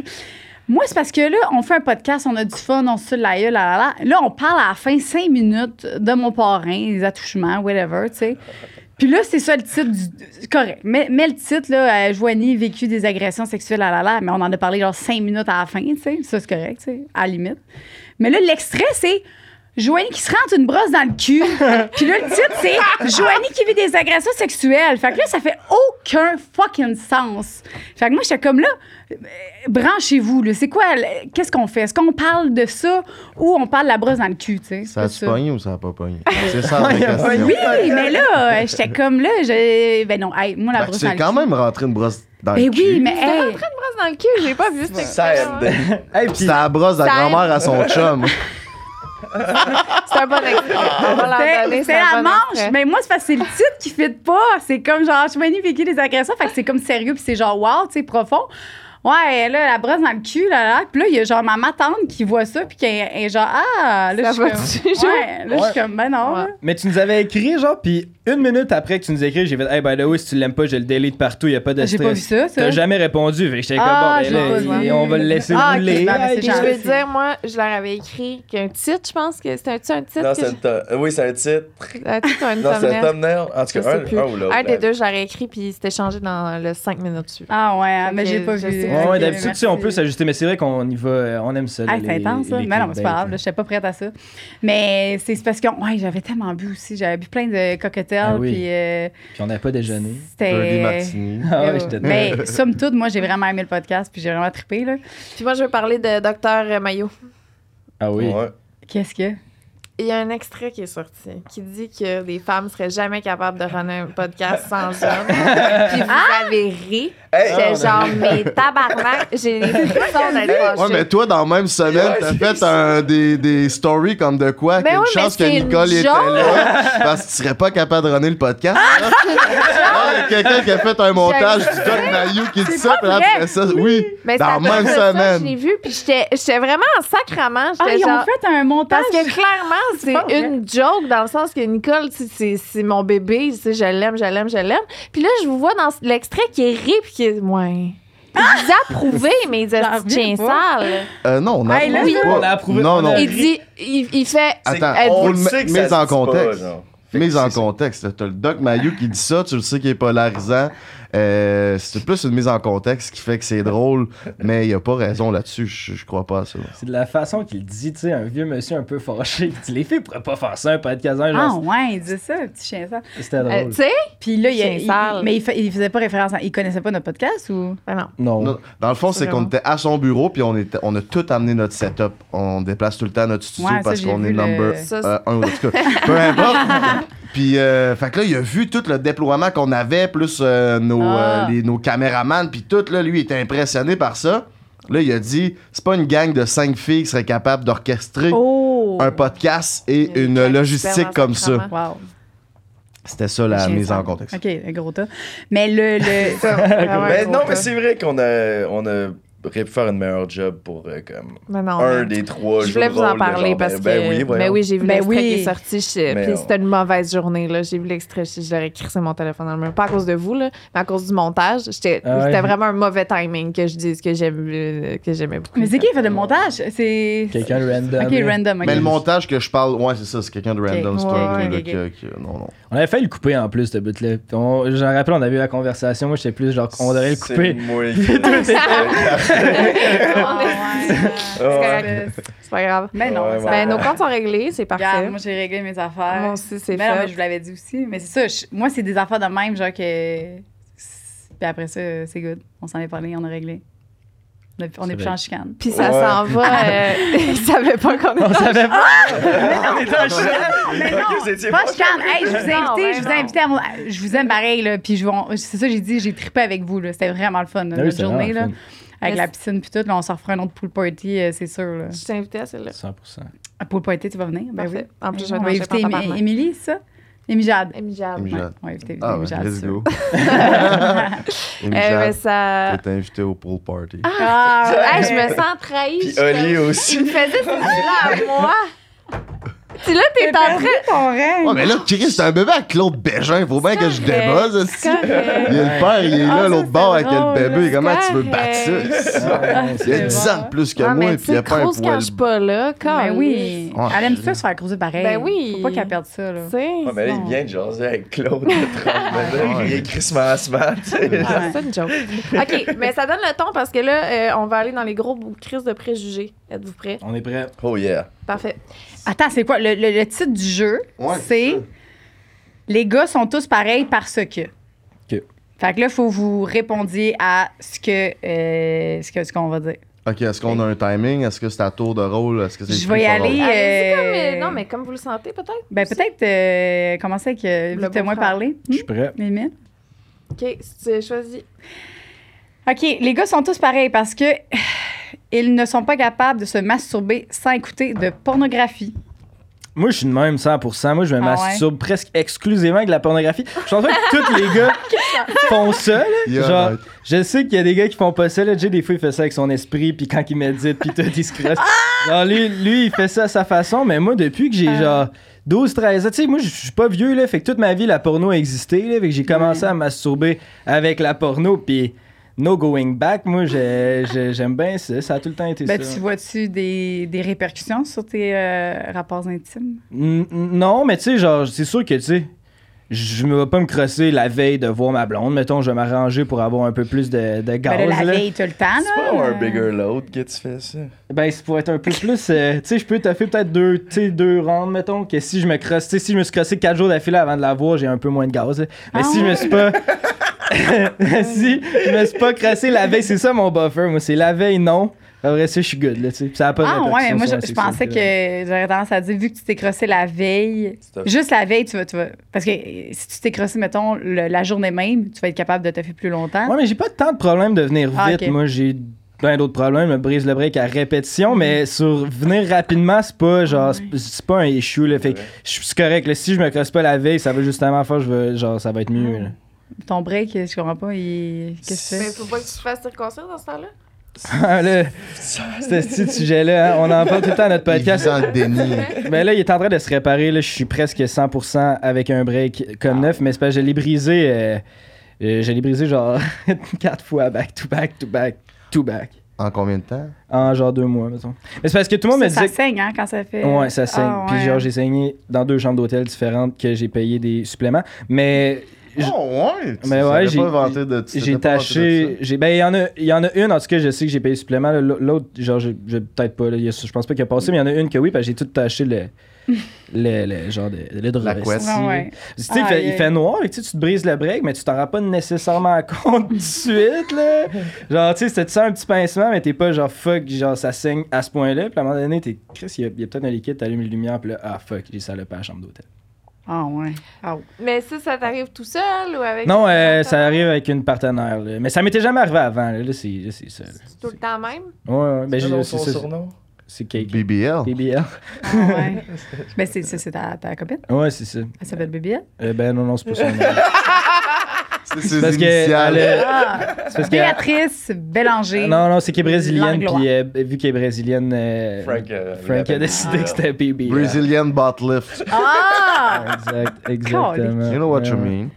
Moi, c'est parce que là, on fait un podcast, on a du fun, on se la là, là, là. Là, on parle à la fin cinq minutes de mon parrain, les attouchements, whatever, tu sais. Puis là, c'est ça le titre du. Correct. Mais, mais le titre, là, euh, Joanie vécu des agressions sexuelles, là, là, là, mais on en a parlé genre cinq minutes à la fin, tu sais. Ça, c'est correct, tu sais, à la limite. Mais là, l'extrait, c'est. Joanie qui se rentre une brosse dans le cul. (laughs) Puis là, le titre, c'est Joanie qui vit des agressions sexuelles. Fait que là, ça fait aucun fucking sens. Fait que moi, j'étais comme là, euh, branchez-vous, là. C'est quoi, qu'est-ce qu'on fait? Est-ce qu'on parle de ça ou on parle de la brosse dans le cul, tu sais? Ça a C'est tu pogné ou ça a pas pogné? C'est ça la (laughs) question. Oui, mais là, euh, j'étais comme là, je... ben non, hey, moi, la brosse tu dans sais le quand cul. même rentrer une brosse dans Ben le cul. oui, mais T'es hey, rentré une brosse dans le cul, j'ai pas vu cet Ça aide. Hey, puis- la brosse de la Ça grand-mère à son chum. (laughs) (laughs) C'est un bon extrait. Va C'est la bon manche, extrait. mais moi, c'est parce que c'est le titre qui fit pas. C'est comme genre, je suis vécu des agressions, fait que c'est comme sérieux, puis c'est genre wow, tu sais, profond. Ouais, là, la brosse dans le cul, là, là. Puis là, il y a genre ma matante qui voit ça, puis qui est, est genre, ah, là, Ça je suis comme. Ouais, là, je suis comme, ben non. Ouais. Mais tu nous avais écrit, genre, puis une minute après que tu nous écris, j'ai fait, hey, by the way, si tu l'aimes pas, je le delete partout, y a pas de J'ai stress. pas vu ça, ça. T'as jamais répondu, fait que j'étais Ah, comme, je bon, l'ai ben là, il- on va le laisser Ah, rouler. ben, ben, Puis je veux dire, moi, je leur avais écrit qu'un titre, je pense que c'était un, un titre. Non, c'est je- euh, Oui, c'est un titre. un titre un Non, c'est un thumbnail. En tout Je cas, un, ou l'autre. Un des là. deux, je l'aurais écrit, puis c'était changé dans le 5 minutes suivantes. Ah ouais, Fait mais j'ai pas je vu. sais. Ouais, d'habitude, tu sais, on peut s'ajuster, mais c'est vrai qu'on y va, euh, on aime ça. là, Ah, c'est intense, les Mais non, mais c'est pas grave, là, j'étais pas prête à ça. Mais c'est parce que ouais, j'avais tellement bu aussi. J'avais bu plein de cocktails. Ah oui. Puis euh, Puis on n'avait pas déjeuné. C'était. Ah ouais, Euh, j'étais mais (laughs) somme toute, moi, j'ai vraiment aimé le podcast, puis j'ai vraiment trippé. Là. Puis moi, je veux parler de Docteur Maillot. Ah oui. Ouais. Qu'est-ce que? Il y a un extrait qui est sorti qui dit que des femmes seraient jamais capables de runner un podcast sans (laughs) hommes. Puis vous avez ri. J'étais genre, mais tabarnak, j'ai les frissons d'être Ouais, mais toi, dans la même semaine, t'as c'est fait un, des, des stories comme de quoi? Mais oui, chance que c'est Nicole était là parce que tu serais pas capable de runner le podcast. Ah, Il y a quelqu'un qui a fait un montage du Doc Mayou qui dit ça, puis après ça, oui, Mais dans la c'est même de ça, Je l'ai semaine. vu, puis j'étais j'étais vraiment en sacrament. Ah, ils ont fait un montage. Parce que clairement, c'est une joke dans le sens que Nicole, tu sais, c'est c'est mon bébé, tu sais, je l'aime, je l'aime, je l'aime. Puis là, je vous vois dans l'extrait qui est ri, puis qui est. Ouais. Vous approuvez mes J'en petits chiens reviens pas. sales. Euh, non, on a Hey, approuvé pas. On a approuvé, Non, on non. a- Il dit. Il, il fait. Attends, on le met- en contexte. Mise en contexte. T'as le Doc Mayou qui dit ça, tu le sais qu'il est polarisant. Euh, c'est plus une mise en contexte qui fait que c'est drôle, mais il a pas raison là-dessus. Je, je crois pas à ça. C'est de la façon qu'il dit, tu sais, un vieux monsieur un peu fâché. Puis tu les filles pourraient pas faire ça, un podcast, un Ah, genre. ouais, il dit ça, petit chien ça. C'était Euh, drôle. tu sais? Puis là, il, il- sale. mais il, fa- il faisait pas référence à. Il connaissait pas notre podcast ou? Ben non. non. Dans le fond, c'est qu'on était à son bureau, puis on, était, on a tout amené notre setup. On déplace tout le temps notre studio Ouais, parce qu'on est le- number Ça, euh, un, ou en tout cas. Peu importe. (laughs) Puis, euh, fait que là, il a vu tout le déploiement qu'on avait, plus euh, nos, Ah. euh, les- nos caméramans, puis tout, là, lui, il était impressionné par ça. Là, il a dit, c'est pas une gang de cinq filles qui serait capable d'orchestrer Oh! un podcast et une logistique comme ça. Wow. C'était ça la mise en contexte. OK, un gros tas. Mais le. le... (laughs) Mais non, mais c'est vrai qu'on a, on faire une meilleure job pour euh, comme Mais non. un mais- des trois Je voulais vous en parler genre, parce ben, que. ben oui, mais voyons. oui, j'ai vu Ben l'extrait oui. qui est sorti. Puis on- c'était une mauvaise journée. là. J'ai vu l'extrait. Je, l'aurais crissé mon téléphone dans le mur. Pas à cause de vous, là, mais à cause du montage. J'étais- Ah. C'était vraiment un mauvais timing que je dise que j'aime- euh, que j'aimais beaucoup. Mais c'est qui qui fait le montage? C'est. Quelqu'un de random. OK, là. random. ok. Mais le montage que je parle, ouais, c'est ça, c'est quelqu'un de random. c'est Ouais, ouais, Non, non. On avait failli le couper en plus, ce but-là. Puis on- Je me rappelle, on avait eu la conversation. Moi, j'étais plus genre, on devrait le C'est couper. (laughs) (laughs) moi. Ah, correct. C'est pas grave. Mais non. Ouais, ça-. Ben, nos comptes sont réglés, c'est parfait. Regarde, moi, j'ai réglé mes affaires. Moi aussi, c'est Mais non, mais fait. je vous l'avais dit aussi. Mais c'est ça. je- moi, c'est des affaires de même, genre que. Puis après ça, c'est good. On s'en est parlé, on a réglé. On, on est plus en chicane. Puis ça Ouais. s'en va. euh, (laughs) Ils savaient pas qu'on était. On savait pas. Non, Ok, vous étiez pas pas chicane. Hey, je vous ai invité, je vous ai invité à mon- Je vous aime pareil, là. Puis je, on- c'est ça, j'ai dit, j'ai trippé avec vous, là. C'était vraiment le fun, là, Ah oui, notre journée, là. le Avec la piscine, puis tout. Là, on s'en refera un autre pool party, euh, c'est sûr, là. Je t'ai invité à celle-là. 100%. Un pool party, tu vas venir? Ben oui. En plus, je vais on te va inviter. Émilie, c'est ça? Émilie Jade. Amy Jade. Ouais, Jade. on va inviter Ah, Émilie ben, Jade, let's go. (laughs) Euh, mais Jade, ça. t'es invité au pool party. Ah, ouais. je me sens trahie. Puis Oli aussi. Il me faisait ce là à moi. Tu là, t'es en train. ton règne. Ouais, mais là, Chris, c'est un bébé avec Claude Bégin. Faut bien que je débosse. Il y a le père, il est Ah, là, ça, l'autre bord avec le bébé. Comment tu veux battre ça? Il y a c'est 10 ans de plus que Ah, moi, mais puis il n'y a pas un poil. quand je suis pas là. Ben comme oui. Elle aime ça se faire croiser pareil. Ben oui. Faut pas qu'elle perde ça, là. Mais là, il vient de jaser avec Claude. de 30 (laughs) minutes. Il est Christmas smart. Ah, c'est une joke. OK, mais ça donne le ton parce que là, euh, on va aller dans les gros bouts de préjugés. Êtes-vous prêts? On est prêt. Oh yeah. Parfait. Attends, c'est quoi? Le, le- le titre du jeu, Ouais, c'est. Les gars sont tous pareils parce que. OK. Fait que là, il faut vous répondiez à ce que euh, ce que ce qu'on va dire. Ok, est-ce qu'on a un timing? Est-ce que c'est à tour de rôle? Est-ce que c'est Je vais y aller. Euh, comme, euh, non, mais comme vous le sentez, peut-être? Ben peut-être euh, commencer avec euh, Le que beau-frère. parlé. Je suis prêt. Hmm? Mimine? OK, si tu choisis. OK, les gars sont tous pareils parce que ils ne sont pas capables de se masturber sans écouter de pornographie. Moi, je suis de même 100%. Moi, je me Ah ouais? masturbe presque exclusivement avec de la pornographie. Je pense pas que tous les gars (laughs) font ça. là. Yeah, Genre, right. je sais qu'il y a des gars qui font pas ça. Là. Jay, des fois, il fait ça avec son esprit, puis quand il médite, puis tout, il se crosse. Genre, lui, lui, il fait ça à sa façon, mais moi, depuis que j'ai Ah. genre 12, 13 ans, tu sais, moi, je suis pas vieux, là. Fait que toute ma vie, la porno a existé, là. Fait que j'ai commencé à me masturber avec la porno, puis no going back. Moi, j'ai- j'ai- j'aime bien ça. Ça a tout le temps été Ben, ça. tu vois-tu des, des répercussions sur tes euh, rapports intimes? N- Non, mais tu sais, genre, c'est sûr que, tu sais, je me vais pas me crosser la veille de voir ma blonde. Mettons, je vais m'arranger pour avoir un peu plus de, de gaz. Ben la là. veille, t'as le temps, là. C'est pas un bigger load que tu fais ça. Ben, c'est pour être un peu plus. euh, tu sais, je peux taffer peut-être deux, deux rounds, mettons, que si je me crosse. Tu sais, si je me suis crossé quatre jours d'affilée avant de la voir, j'ai un peu moins de gaz. là. Mais Ah si je me suis pas. (laughs) si je me suis pas crossé la veille, c'est ça mon buffer. Moi, c'est la veille, non. Après ça, je suis good, là, tu sais. Puis Ça a pas de Ah, ouais, moi, je, pensais que j'aurais tendance à dire, vu que tu t'es crossé la veille, C'est- juste la veille, tu vas, tu vas. Parce que si tu t'es crossé, mettons, le- la journée même, tu vas être capable de te faire plus longtemps. Ouais, mais j'ai pas tant de problème de venir Ah, vite. Moi, j'ai plein d'autres problèmes. Je me brise le break à répétition, mais sur venir rapidement, c'est pas genre, c'est- c'est pas un issue, là. Fait que suis correct, là. Si je me crosse pas la veille, ça va justement faire, je veux, genre, ça va être mieux, là. Ton break, je comprends pas, il... qu'est-ce que Mais c'est? faut pas que tu te fasses circoncire dans ce temps-là. Ah, là, ce petit sujet-là, hein, on en parle tout le temps à notre Il podcast. dans le déni. Mais là, il est en train de se réparer. Là, je suis presque 100% avec un break comme neuf, mais c'est parce que je l'ai brisé. euh, euh, je l'ai brisé genre (laughs) quatre fois back to back to back to back. En combien de temps? En genre deux mois, mettons. Mais c'est parce que tout le monde Ça, me ça disait. saigne, hein, quand ça fait. Ouais, ça saigne. Ah, Puis ouais. genre, j'ai saigné dans deux chambres d'hôtel différentes que j'ai payé des suppléments. Mais Oh, ouais! Tu Mais pas j'ai- inventé de- j'ai pas taché. j'ai- Ben, il y, en a- il y en a une, en tout cas, je sais que j'ai payé supplément. L'autre, genre, je, je- peut-être pas. là. Il y a- je pense pas qu'il a passé, mais il y en a une que oui, parce que j'ai tout taché le. (laughs) le, le genre de, le La couette. esti. Ouais, ouais. Tu sais, il, fait, il noir, et tu sais, tu te brises le break, mais tu t'en rends pas nécessairement (laughs) compte tout de suite, là. Genre, tu sais, c'était- tu sens un petit pincement, mais t'es pas genre fuck, genre ça saigne à ce point-là. Puis à un moment donné, t'es Chris, il y a, il y a peut-être un liquide, t'allumes les lumières, puis là, ah fuck, j'ai salopé à la chambre d'hôtel. Ah, ouais. Ah, ouais. Mais ça, ça t'arrive tout seul ou avec. Non, euh, ça arrive avec une partenaire, là. Mais ça m'était jamais arrivé avant, là. Là, c'est c'est ça. là. C'est tout le temps même? Ouais, ouais, ben, j'ai- c'est ça. surnom? C'est Cake. BBL. BBL. Ah, ouais. (laughs) ben, c'est ça, c'est ta, ta copine? Ouais, c'est ça. Elle s'appelle BBL? Euh, ben non, non, c'est pas son (laughs) nom. C'est que elle Ah! c'est parce que- Béatrice Bélanger. Non, non, c'est qu'elle est brésilienne, puis euh, vu qu'elle est brésilienne, euh, Frank, euh, Frank a décidé Ah. que c'était BBL. Brazilian butt lift. Ah! Exact, exactement. You know what you mean.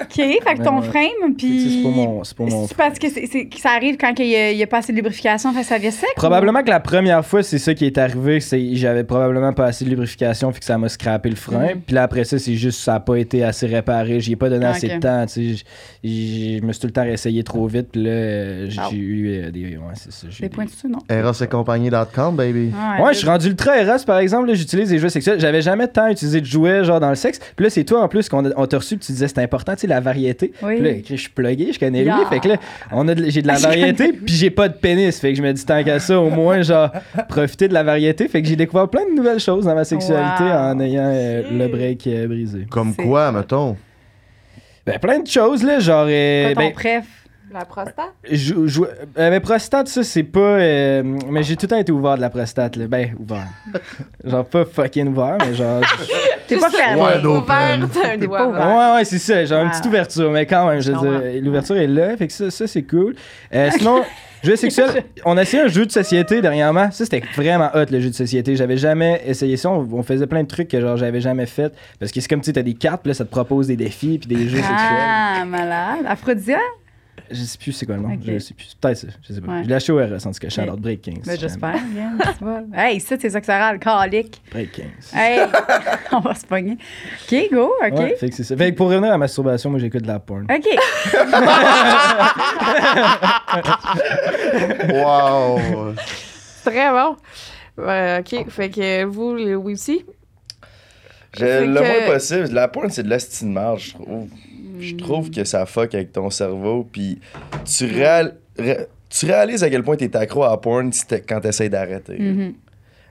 OK, fait que ton Ouais, ouais. frame, puis... C'est pas mon, c'est mon C'est parce que, c'est, c'est- ça arrive quand il y, a, il y a pas assez de lubrification, fait que ça vient sec? Probablement que la première fois, c'est ça qui est arrivé. C'est j'avais probablement pas assez de lubrification, fait que ça m'a scrappé le frein. Mhm. Puis là, après ça, c'est juste ça a pas été assez réparé. J'y ai pas donné assez de temps. Tu sais, je me suis tout le temps réessayé trop vite. Puis là, j'ai eu euh, des. Ouais, c'est ça. j'ai Des des- points dessus, non? Erosetcompagnie.com, baby. Ouais, je suis rendu ultra Eros, par exemple. là, J'utilise des jouets sexuels. J'avais jamais tant utilisé de jouets, genre dans le sexe. Puis là, c'est toi, en plus, qu'on on t'a reçu, puis tu disais c'est important, tu sais, la variété. Oui. Puis là, je suis plugué, je connais lui. Fait que là, on a de- j'ai de la (laughs) variété, puis j'ai pas de pénis. Fait que je me dis, tant qu'à ça, au moins, genre, profiter de la variété. Fait que j'ai découvert plein de nouvelles choses dans ma sexualité Wow. en ayant euh, le break euh, brisé. Comme quoi, mettons? Ben, plein de choses, là, genre. euh, Pas ton ben, préf? La prostate? jou- jou- euh, mais prostate, ça, c'est pas. euh, mais j'ai tout le temps été ouvert de la prostate, là. Ben, ouvert. (laughs) genre, pas fucking ouvert, mais genre. (laughs) T'es pas fermé. Ouais, Ouvert, T'es pas ouvert. ouvert. Ouais, ouais, c'est ça. J'ai une Ah. petite ouverture, mais quand même, je veux Je l'ouverture est là. Fait que ça, ça c'est cool. Euh, sinon, (laughs) jeu sexuel, on a essayé un jeu de société dernièrement. Ça, c'était vraiment hot, le jeu de société. J'avais jamais essayé ça. On, on faisait plein de trucs que genre j'avais jamais fait. Parce que c'est comme, tu sais, t'as des cartes, puis là, ça te propose des défis, puis des jeux sexuels. Ah, malade. Aphrodisia? Je sais plus c'est quoi le nom. Je sais plus. Peut-être ça. Je sais pas. Ouais. Je l'ai acheté au RS, en tout cas. Charlotte Ok. Break 15. Ben, j'espère. c'est bon. Hey, ça, c'est sexoral, calique. Break 15. Hey, (laughs) on va se pogner. OK, go, OK. Ouais, fait que c'est ça. Fait que pour revenir à la masturbation, moi, j'écoute de la porn. OK. (laughs) Wow! Très bon. Ouais, ok, fait que vous, le oui aussi. Je- C'est le que- moins possible. La porn, c'est de marge, je trouve. Je trouve que ça fuck avec ton cerveau. Puis tu, réal- ré- tu réalises à quel point t'es accro à la porn quand t'essayes d'arrêter.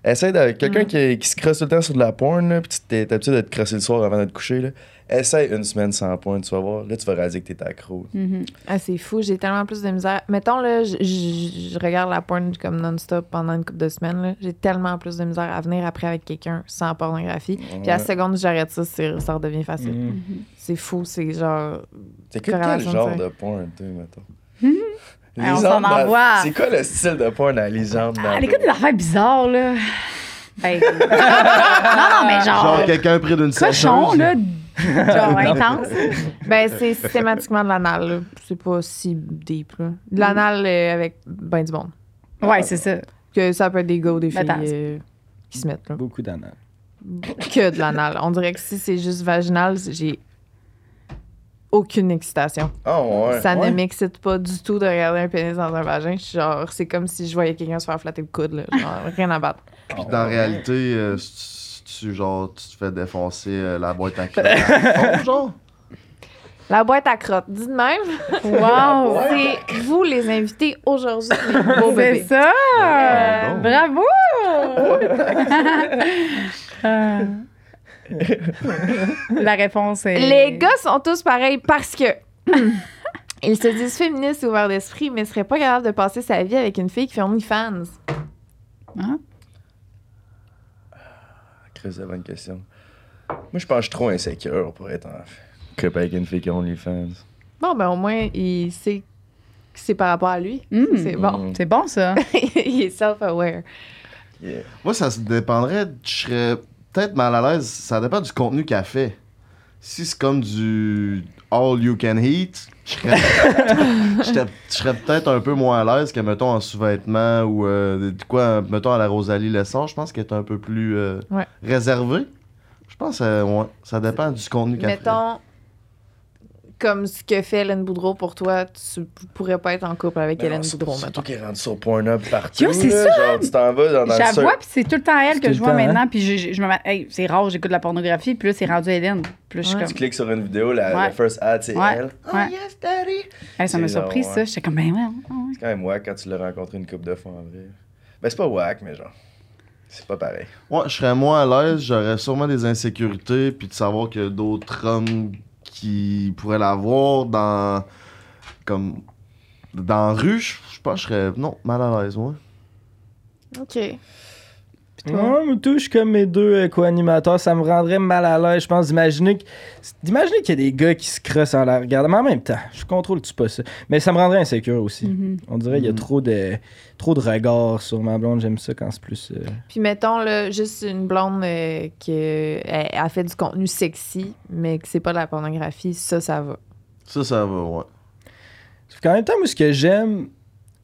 Essaye de. Quelqu'un Mm. qui, qui se crosse tout le temps sur de la porn, puis t'es habitué de te crosser le soir avant de te coucher, là. Essaye une semaine sans porn, tu vas voir. Là, tu vas réaliser que t'es accro. Mhm. Ah, c'est fou, j'ai tellement plus de misère. Mettons, là, je, regarde la porn comme non-stop pendant une couple de semaines. là. J'ai tellement plus de misère à venir après avec quelqu'un sans pornographie. Puis à la seconde où j'arrête ça, c'est- ça redevient facile. Mhm. C'est fou, c'est genre. T'écoutes quel Corrélation de genre de porn, toi, mettons? Ah, on s'en dans- envoie. C'est quoi le style de porn à Lisande? Ah, elle écoute des affaires bizarres, là. (laughs) Non, non, mais genre, Genre quelqu'un pris d'une cochon, là. (laughs) Genre intense. (laughs) Ben, c'est systématiquement de l'anal. C'est pas si deep. Là. De l'anal euh, avec ben du monde. Ouais, c'est ça. Que ça peut être des gars ou des filles Attends. euh, qui se mettent. Là. Beaucoup d'anal. Que de l'anal. On dirait que si c'est juste vaginal, j'ai aucune excitation. Ah, ouais. ça Ouais. ne m'excite pas du tout de regarder un pénis dans un vagin. Je suis genre, c'est comme si je voyais quelqu'un se faire flatter le coude. Là. Genre, rien à battre. Puis dans la réalité, euh, tu, genre, tu te fais défoncer euh, la boîte à (laughs) genre? La boîte à crottes. Dis de même. (laughs) Wow! C'est vous les invités aujourd'hui. beaux C'est ça! Euh, Bravo! Euh. (laughs) La réponse est. Les gars sont tous pareils parce que (clears throat) ils se disent féministes et ouverts d'esprit, mais seraient pas capables de passer sa vie avec une fille qui fait OnlyFans. Hein? Chris, c'est la bonne question. Moi, je pense que je suis trop insécure pour être en couple avec une fille qui a OnlyFans. Bon, ben au moins, il sait que c'est par rapport à lui. Mm. C'est bon. C'est bon, ça. (laughs) il est self-aware. Yeah. Moi, ça se dépendrait. Je serais peut-être mal à l'aise. Ça dépend du contenu qu'elle fait. Si c'est comme du all you can eat, (laughs) je serais, peut-être un peu moins à l'aise que, mettons, en sous-vêtements ou euh, quoi, mettons, à la Rosalie Lessard. Je pense qu'elle est un peu plus euh, Ouais. réservée. Je pense que ouais, ça dépend du contenu qu'elle fait. Mettons, comme ce que fait Hélène Boudreau pour toi, tu pourrais pas être en couple avec Mais Hélène non, c'est- Boudreau, Surtout mettons. qu'elle est rendue sur Pornhub partout. Yo, c'est ça! Genre, tu t'en vas dans, dans Je le vois, puis c'est tout le temps elle C'est que je vois temps, hein? maintenant, puis je, je- je me hey, c'est rare, j'écoute de la pornographie, puis là, c'est rendu Hélène. Puis là, je suis Ouais. Tu cliques sur une vidéo, la, Ouais. la first ad, c'est Ouais. elle. Oh Ouais. yes, daddy! Hey, ça m'a C'est surpris, genre, ça. J'étais comme, ben ouais. C'est quand même wack quand tu l'as rencontré une couple de fois en vrai. Ben, c'est pas wack, mais genre, c'est pas pareil. Ouais, je serais moins à l'aise, j'aurais sûrement des insécurités, puis de savoir a d'autres hommes qui pourraient l'avoir dans. comme. dans la rue, je je pense que je serais. non, mal à l'aise, moi. OK. Ouais, tout, je suis comme mes deux euh, co-animateurs, ça me rendrait mal à l'aise, je pense, d'imaginer qu'il y a des gars qui se crossent en la regardant. Mais en même temps, je contrôle-tu pas ça? Mais ça me rendrait insécure aussi. Mhm. On dirait qu'il y a Mhm. trop de, trop de regards sur ma blonde. J'aime ça quand c'est plus. euh, Puis mettons, là, juste une blonde euh, qui euh, elle fait du contenu sexy, mais que c'est pas de la pornographie, ça, ça va. Ça, ça va, ouais. Sauf qu'en même temps, moi, ce que j'aime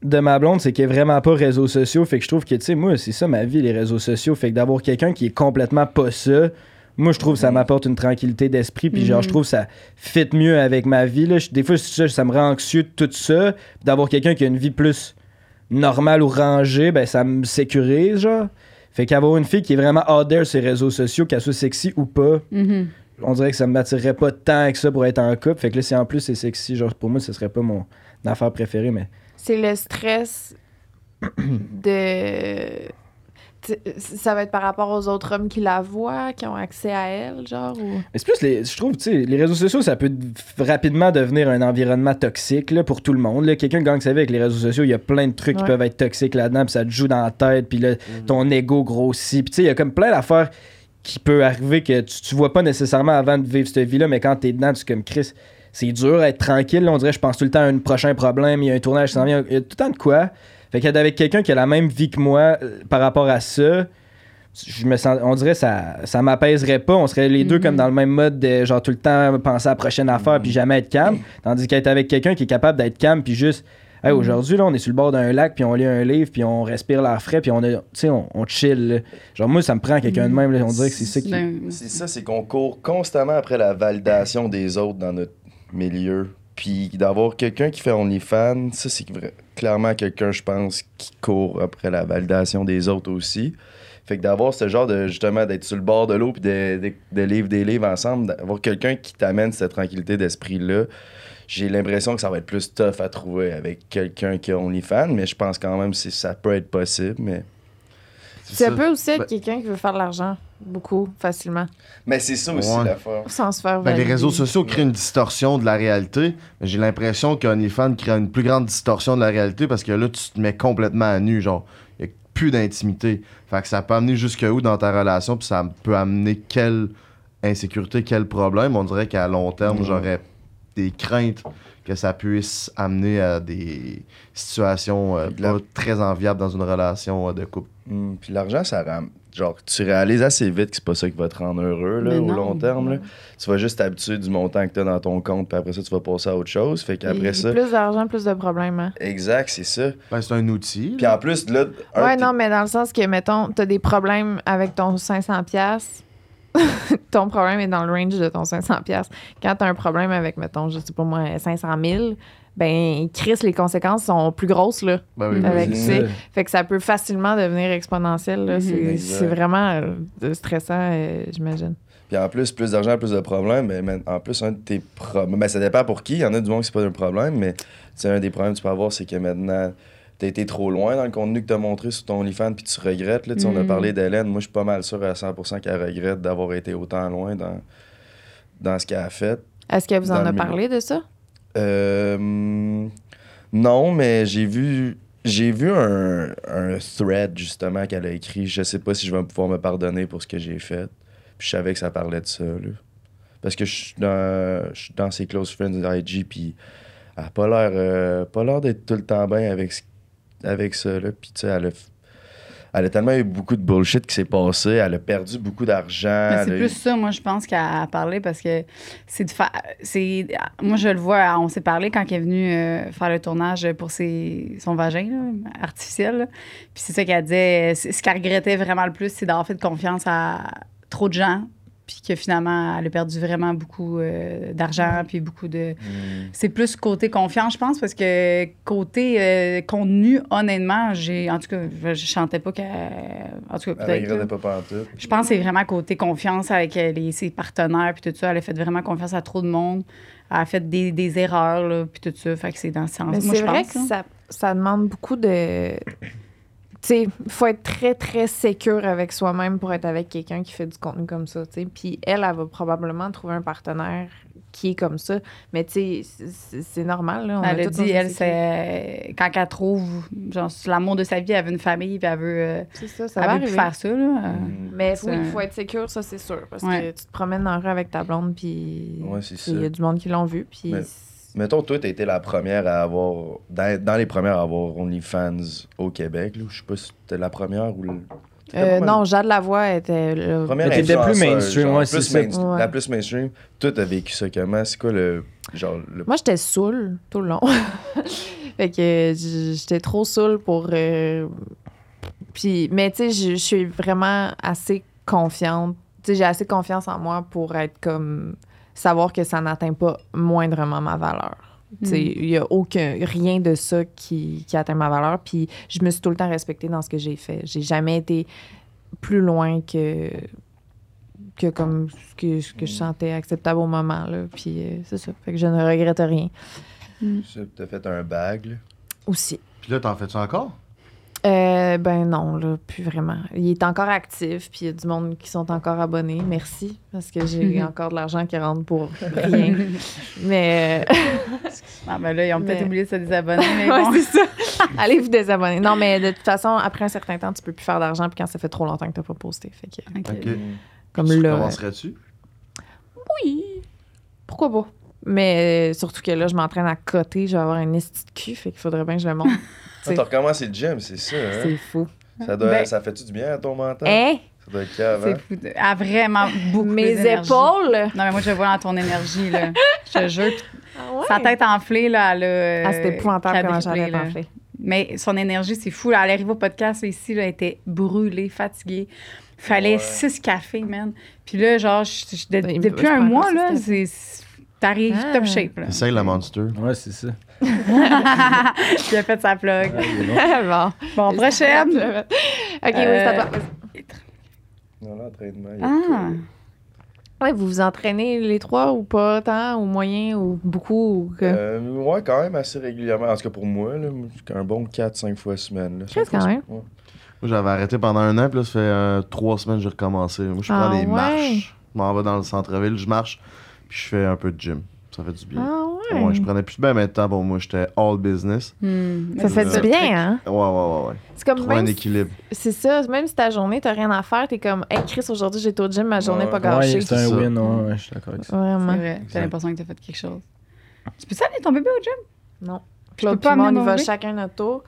de ma blonde, c'est qu'elle est vraiment pas réseaux sociaux. Fait que je trouve que, tu sais, moi, c'est ça ma vie, les réseaux sociaux. Fait que d'avoir quelqu'un qui est complètement pas ça, moi, je trouve que ça m'apporte une tranquillité d'esprit. Puis, genre, Mhm. je trouve que ça fit mieux avec ma vie. Là. Je- Des fois, ça, ça me rend anxieux de tout ça. D'avoir quelqu'un qui a une vie plus normale ou rangée, ben, ça me sécurise, genre. Fait qu'avoir une fille qui est vraiment out there sur les réseaux sociaux, qu'elle soit sexy ou pas, Mhm. on dirait que ça m'attirerait pas tant que ça pour être en couple. Fait que là, si en plus c'est sexy, genre pour moi, ce serait pas mon affaire préférée, mais. C'est le stress de. Ça va être par rapport aux autres hommes qui la voient, qui ont accès à elle, genre, ou... Mais c'est plus les. Je trouve, tu sais, les réseaux sociaux, ça peut rapidement devenir un environnement toxique là, pour tout le monde. là. Quelqu'un gagne sa vie avec les réseaux sociaux, il y a plein de trucs qui peuvent être toxiques là-dedans, puis ça te joue dans la tête, puis là, ton ego grossit. Puis tu sais, il y a comme plein d'affaires qui peuvent arriver que tu, tu vois pas nécessairement avant de vivre cette vie-là, mais quand t'es dedans, tu es comme Chris. C'est dur à être tranquille. là. on dirait, je pense tout le temps à un prochain problème, il y a un tournage qui s'en vient, il y a tout le temps de quoi. Fait qu'être avec quelqu'un qui a la même vie que moi euh, par rapport à ça, je me sens, on dirait ça, ça m'apaiserait pas. On serait les deux Mhm. comme dans le même mode de genre tout le temps penser à la prochaine affaire puis jamais être calme. Tandis qu'être avec quelqu'un qui est capable d'être calme puis juste, hey, aujourd'hui là, on est sur le bord d'un lac puis on lit un livre puis on respire l'air frais puis on est, on, on chill. là. Genre moi, ça me prend quelqu'un de même. là. on dirait que c'est ça qui. C'est ça, c'est qu'on court constamment après la validation des autres dans notre milieu. Puis d'avoir quelqu'un qui fait OnlyFans, ça, c'est clairement quelqu'un, je pense, qui court après la validation des autres aussi. Fait que d'avoir ce genre de, justement, d'être sur le bord de l'eau puis de, de, de livre des livres ensemble, d'avoir quelqu'un qui t'amène cette tranquillité d'esprit-là, j'ai l'impression que ça va être plus tough à trouver avec quelqu'un qui a OnlyFans, mais je pense quand même que ça peut être possible, mais... Ça peut aussi être Ben- quelqu'un qui veut faire de l'argent, beaucoup, facilement, Mais c'est ça aussi Ouais. l'affaire. sans se faire Ben, les réseaux sociaux créent une distorsion de la réalité. mais J'ai l'impression qu'OnlyFans crée une plus grande distorsion de la réalité parce que là, tu te mets complètement à nu. Genre, il n'y a plus d'intimité. Fait que ça peut amener jusque où dans ta relation, puis ça peut amener quelle insécurité, quel problème? On dirait qu'à long terme, j'aurais des craintes que ça puisse amener à des situations euh, la- pas très enviables dans une relation euh, de couple. Hmm, puis l'argent, ça rend. Genre, tu réalises assez vite que c'est pas ça qui va te rendre heureux là, au long terme. Là. Tu vas juste t'habituer du montant que tu as dans ton compte, puis après ça, tu vas passer à autre chose. Fait qu'après ça. Plus d'argent, plus de problèmes, hein. Exact, c'est ça. Ben, c'est un outil. Puis en plus, là. un, Ouais, non, mais dans le sens que, mettons, t'as des problèmes avec ton 500$, piastres, (laughs) ton problème est dans le range de ton 500$. piastres. Quand t'as un problème avec, mettons, je sais pas moi, 500 000, ben, Chris, les conséquences sont plus grosses, là. Ben oui, Avec oui. ça. Fait que ça peut facilement devenir exponentiel, là. Mhm. C'est- vraiment euh, stressant, euh, j'imagine. Puis en plus, plus d'argent, plus de problèmes. Mais mais en plus, un de tes problèmes. Ben, ça dépend pour qui. Il y en a du monde qui c'est pas un problème, mais tu sais, un des problèmes que tu peux avoir, c'est que maintenant, t'as été trop loin dans le contenu que t'as montré sur ton OnlyFans, puis tu regrettes. Là, Tu sais, On a Mm. parlé d'Hélène. Moi, je suis pas mal sûr à 100% qu'elle regrette d'avoir été autant loin dans, dans ce qu'elle a fait. Est-ce que vous en a parlé de ça? Euh, non, mais j'ai vu j'ai vu un, un thread justement qu'elle a écrit. Je sais pas si je vais pouvoir me pardonner pour ce que j'ai fait. Puis je savais que ça parlait de ça. Là. Parce que je suis dans, je suis dans ses close friends IG, puis elle a pas l'air euh, pas l'air d'être tout le temps bien avec, ce- avec ça. Là. Puis tu sais, elle a, elle a tellement eu beaucoup de bullshit qui s'est passé. Elle a perdu beaucoup d'argent. C'est eu- plus ça, moi, je pense, qu'à parler parce que c'est de faire. c'est Moi, je le vois, on s'est parlé quand elle est venue euh, faire le tournage pour ses, son vagin là, artificiel. là. Puis c'est ça qu'elle disait. Ce qu'elle regrettait vraiment le plus, c'est d'avoir fait confiance à trop de gens. Puis que finalement, elle a perdu vraiment beaucoup euh, d'argent, puis beaucoup de. Mm. C'est plus côté confiance, je pense, parce que côté euh, contenu, honnêtement, j'ai. En tout cas, je, je chantais pas qu'elle. En tout cas, peut-être. pas. Je pense que c'est vraiment côté confiance avec euh, les, ses partenaires puis tout ça. Elle a fait vraiment confiance à trop de monde. Elle a fait des, des erreurs là, puis tout ça. Fait que c'est dans ce sens. Mais Moi, c'est je vrai pense. que ça, ça demande beaucoup de. Sais, il faut être très, très sécure avec soi-même pour être avec quelqu'un qui fait du contenu comme ça, tu sais. Puis elle, elle va probablement trouver un partenaire qui est comme ça. Mais tu sais, c'est- normal, là. On Elle a dit, elle, c'est quand elle trouve genre, l'amour de sa vie, elle veut une famille, puis elle veut, euh, C'est ça, ça elle va veut plus faire ça. Là. Mm. Mais oui, il faut être sécure, ça, c'est sûr. Parce Ouais. que tu te promènes dans la rue avec ta blonde, puis Ouais, c'est il y a du monde qui l'ont vu, puis... Mais- Mettons, toi, t'as été la première à avoir. Dans, dans les premières à avoir OnlyFans au Québec. Là. Je sais pas si t'es la première ou. le- Euh, non, Jade Lavoie était là. Première t'étais plus mainstream, genre, ouais, c'est plus ça. main- Ouais. La plus mainstream. Toi, t'as vécu ça comment? C'est quoi le. Genre, le. Moi, j'étais saoule tout le long. (laughs) fait que j'étais trop saoule pour. euh, Puis, mais tu sais, je je suis vraiment assez confiante. Tu sais, j'ai assez confiance en moi pour être comme. Savoir que ça n'atteint pas moindrement ma valeur. Tu sais, Mm. il y a aucun. rien de ça qui, qui atteint ma valeur. Puis, je me suis tout le temps respectée dans ce que j'ai fait. J'ai jamais été plus loin que que comme ce que, ce que je sentais acceptable au moment là puis euh, c'est ça fait que je ne regrette rien Ça, T'as fait un bag, là. aussi Puis là, t'en fais-tu encore? Euh, ben non là plus vraiment il est encore actif puis il y a du monde qui sont encore abonnés merci parce que j'ai (laughs) encore de l'argent qui rentre pour rien (laughs) mais euh, (laughs) Ah, ben là, ils ont peut-être Mais- oublié de se désabonner, mais ouais, bon. c'est ça allez vous désabonner non mais de toute façon après un certain temps tu peux plus faire d'argent puis quand ça fait trop longtemps que t'as pas posté fait que Ok. Ok. comme tu là recommencerais-tu? Oui. Pourquoi pas? Mais euh, surtout que là, je m'entraîne à côté, je vais avoir un esti de cul, fait qu'il faudrait bien que je le monte. Ah, (laughs) T'as recommencé le gym, c'est ça, hein? C'est fou. Ça, doit, Ben- ça fait-tu du bien à ton mental? Hein? Ça doit être cave, hein? C'est fou. Elle a vraiment beaucoup Mes épaules! Non, mais moi, je le vois dans ton énergie, là. (laughs) Je te jure. Ah ouais? Sa tête enflée, là, elle a. Ah, c'était épouvantable comment quadruplé, j'allais là. enflé. Mais son énergie, c'est fou. là. Elle arrive au podcast, là, ici, là, elle était brûlée, fatiguée. Fallait Ouais. six cafés, man. Puis là, genre, je- je- de- Il me- depuis un mois, là, c'est. T'arrives Ah. top shape, là. Essaye la Monster. Ouais, c'est ça. (laughs) Il a fait sa plug. (laughs) bon. Bon, prochaine. ok, oui, c'est à toi. Non, l'entraînement, il y a Ah. tout. Ouais, vous vous entraînez les trois ou pas tant, ou moyen, ou beaucoup, ou que... Euh, ouais, quand même assez régulièrement. En tout cas, pour moi, là, un bon 4-5 fois semaine. Qu'est-ce Cinq fois quand même? ouais. Moi, j'avais arrêté pendant un an, puis là, ça fait euh, trois semaines que j'ai recommencé. Moi, je prends Ah des ouais? marches. Je m'en vais dans le centre-ville, je marche, je fais un peu de gym. Ça fait du bien. Ah ouais? Ouais, je prenais plus bien de temps pour moi. J'étais all business. Hmm. Ça fait Euh, du bien, hein? Ouais, ouais, ouais, ouais. C'est comme Trouver un même si- équilibre. C'est ça, même si ta journée, t'as rien à faire, t'es comme, hey Chris, aujourd'hui j'ai été au gym, ma journée Ouais. pas gâchée. Ouais, c'est un ça. win, ouais, ouais, je suis d'accord avec ça. C'est Vraiment. vrai. T'as l'impression que t'as fait quelque chose. Tu peux amener ton bébé au gym? Non. Claude puis moi, on y va chacun notre tour.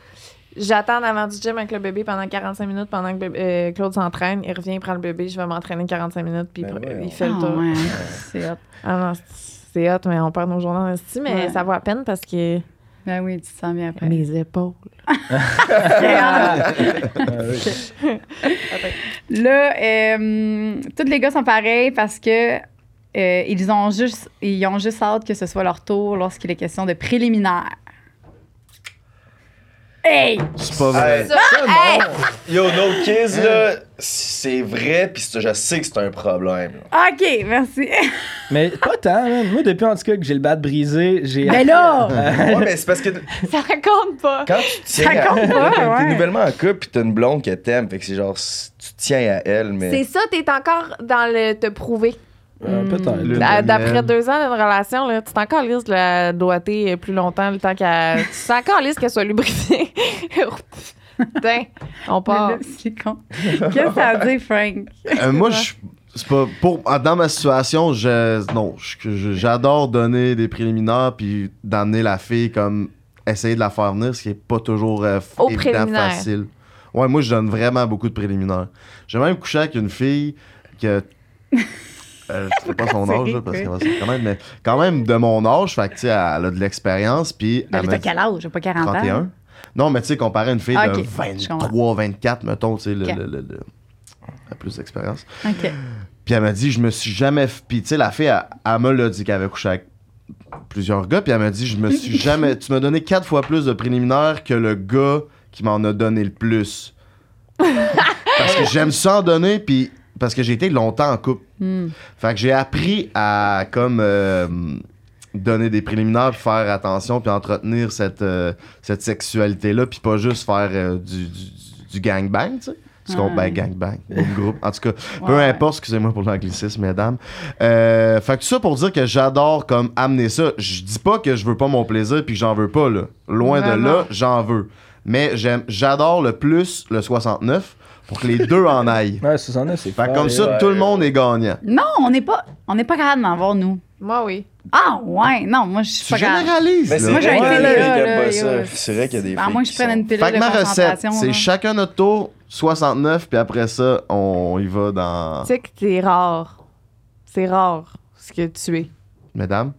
J'attends avant du gym avec le bébé pendant 45 minutes pendant que bébé- euh, Claude s'entraîne. Il revient, il prend le bébé, je vais m'entraîner 45 minutes, puis Ben ouais, il fait le Ah, tour. ouais. (laughs) C'est hot. Ah non, c'est- hot, mais on perd nos journées en mais Ouais. ça vaut à peine parce que Ben oui, tu te sens bien après. mes épaules. (laughs) Là, euh, tous les gars sont pareils parce que euh, ils ont juste ils ont juste hâte que ce soit leur tour lorsqu'il est question de préliminaire. Hey! C'est pas vrai. Ça, non. Yo, No Kids, là, c'est vrai, pis c'est- je sais que c'est un problème. là. OK, merci. (laughs) Mais pas tant, man. Moi, depuis en tout cas que j'ai le bat brisé, j'ai. Mais là! Ouais, mais c'est parce que (laughs) Ça raconte pas. quand tu tiens Ça compte pas, à... T'es ouais. nouvellement en couple pis t'as une blonde que t'aimes, fait que c'est genre, tu tiens à elle, mais... C'est ça, t'es encore dans le te prouver. Euh, Peut-être. À- de D'après deux ans d'une relation, là, tu t'es encore lisse de la doigter plus longtemps, le temps qu'elle. (laughs) tu t'es encore lisse qu'elle soit lubrifiée. (laughs) Putain, on Mais part. là, c'est con. Qu'est-ce que ça veut (laughs) dire, Frank? Euh, moi, je. C'est pas. Pour, ah, dans ma situation, je, non, je- je- j'adore donner des préliminaires puis d'amener la fille comme essayer de la faire venir, ce qui est pas toujours euh, f- Au évident, préliminaire. facile. Ouais, moi, je donne vraiment beaucoup de préliminaires. J'ai même couché avec une fille que. Euh, je sais pas son (laughs) âge, là, parce qu'elle va se reconnaître, mais quand même de mon âge, fait que, tu sais, elle a de l'expérience, puis. Mais elle t'as quel âge? J'ai pas 40 ans. 31. Non, mais tu sais, comparé à une fille Ah, de ok, je comprends. 23, 24, mettons, tu sais, le, le- le- le- la plus d'expérience. OK. Puis elle m'a dit, je me suis jamais. Puis tu sais, la fille, elle, elle me l'a dit qu'elle avait couché avec plusieurs gars. Puis elle m'a dit, je me suis jamais. Tu m'as donné quatre fois plus de préliminaires que le gars qui m'en a donné le plus. (laughs) parce que j'aime ça en donner, puis parce que j'ai été longtemps en couple. Hmm. Fait que j'ai appris à comme euh, donner des préliminaires, puis faire attention, puis entretenir cette, euh, cette sexualité-là, puis pas juste faire euh, du, du, du gangbang, tu sais. Ce qu'on Ouais. ben, gangbang, (laughs) groupe. En tout cas, peu Ouais. importe, excusez-moi pour l'anglicisme, mesdames. Euh, fait que tout ça pour dire que j'adore comme amener ça. Je dis pas que je veux pas mon plaisir puis que j'en veux pas, là. Loin de là, j'en veux. Mais j'aime, j'adore le plus le 69 pour que les deux en aillent. (laughs) Ouais, 69, c'est Fait que comme ça, ouais. tout le monde est gagnant. Non, on n'est pas, on n'est pas capable d'en voir, nous. Moi, oui. Ah, ouais. Non, moi, je suis Tu pas capable. généralises, Mais là. c'est Moi, j'ai là, là, yo. ça. C'est vrai qu'il y a des À filles moins que qui je prenne sont- une pilule Fait que de ma recette, concentration. c'est là. chacun notre tour, 69, puis après ça, on y va dans... Tu sais que t'es rare. C'est rare ce que tu es. Mesdames,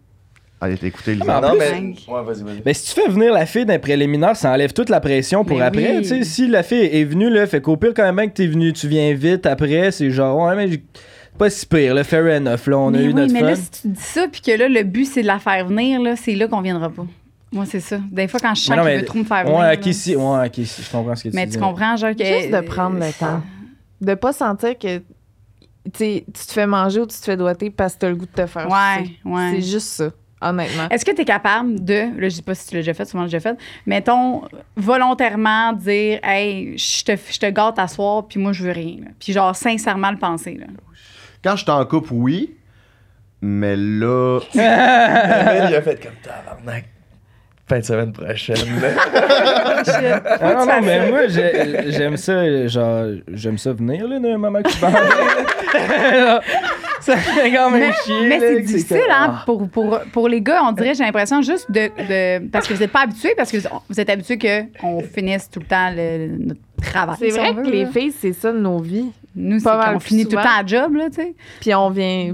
allez mais Lisa. en Non, plus- mais... Ouais. Ben, si tu fais venir la fille d'un préliminaire, ça enlève toute la pression pour Mais après. oui. Tu sais, si la fille est venue, là, fait qu'au pire, quand même, que t'es venu, tu viens vite après, c'est genre, ouais, mais pas si pire, là, fair enough, là, on a mais eu oui, notre mais fun. là, si tu dis ça, puis que là, le but, c'est de la faire venir, là, c'est là qu'on viendra pas. Moi, c'est ça. Des fois, quand je sens Mais qu'il mais- veut trop me faire venir. Ouais, ok, si, ouais, ok, si, je comprends ce que tu Mais dis. tu comprends, genre, que. Juste de prendre le temps. De pas sentir que tu te fais manger ou tu te fais doigter parce que t'as le goût de te faire Ouais, ouais. C'est juste ça, honnêtement. Est-ce que tu es capable de, là, je sais pas si tu l'as déjà fait, souvent déjà fait, mettons, volontairement dire, hey, je te, je te gâte à soir, puis moi, je veux rien. là. Puis, genre, sincèrement le penser. Là. Quand je suis en couple, oui. Mais là, (laughs) il a fait comme tabarnak. Fin de semaine prochaine. (laughs) Ah non, non, mais moi, j'ai- j'aime ça, genre, j'aime ça venir, là, d'un moment que tu parles. ça fait quand même chier. Mais là, c'est difficile, comme- hein, pour, pour, pour les gars, on dirait, j'ai l'impression juste de, de- Parce que vous n'êtes pas habitués, parce que vous êtes habitués qu'on finisse tout le temps le- notre travail. C'est si vrai veut, que les là. filles, c'est ça de nos vies. Nous, c'est qu'on finit tout le temps à job, là, tu sais. Puis on vient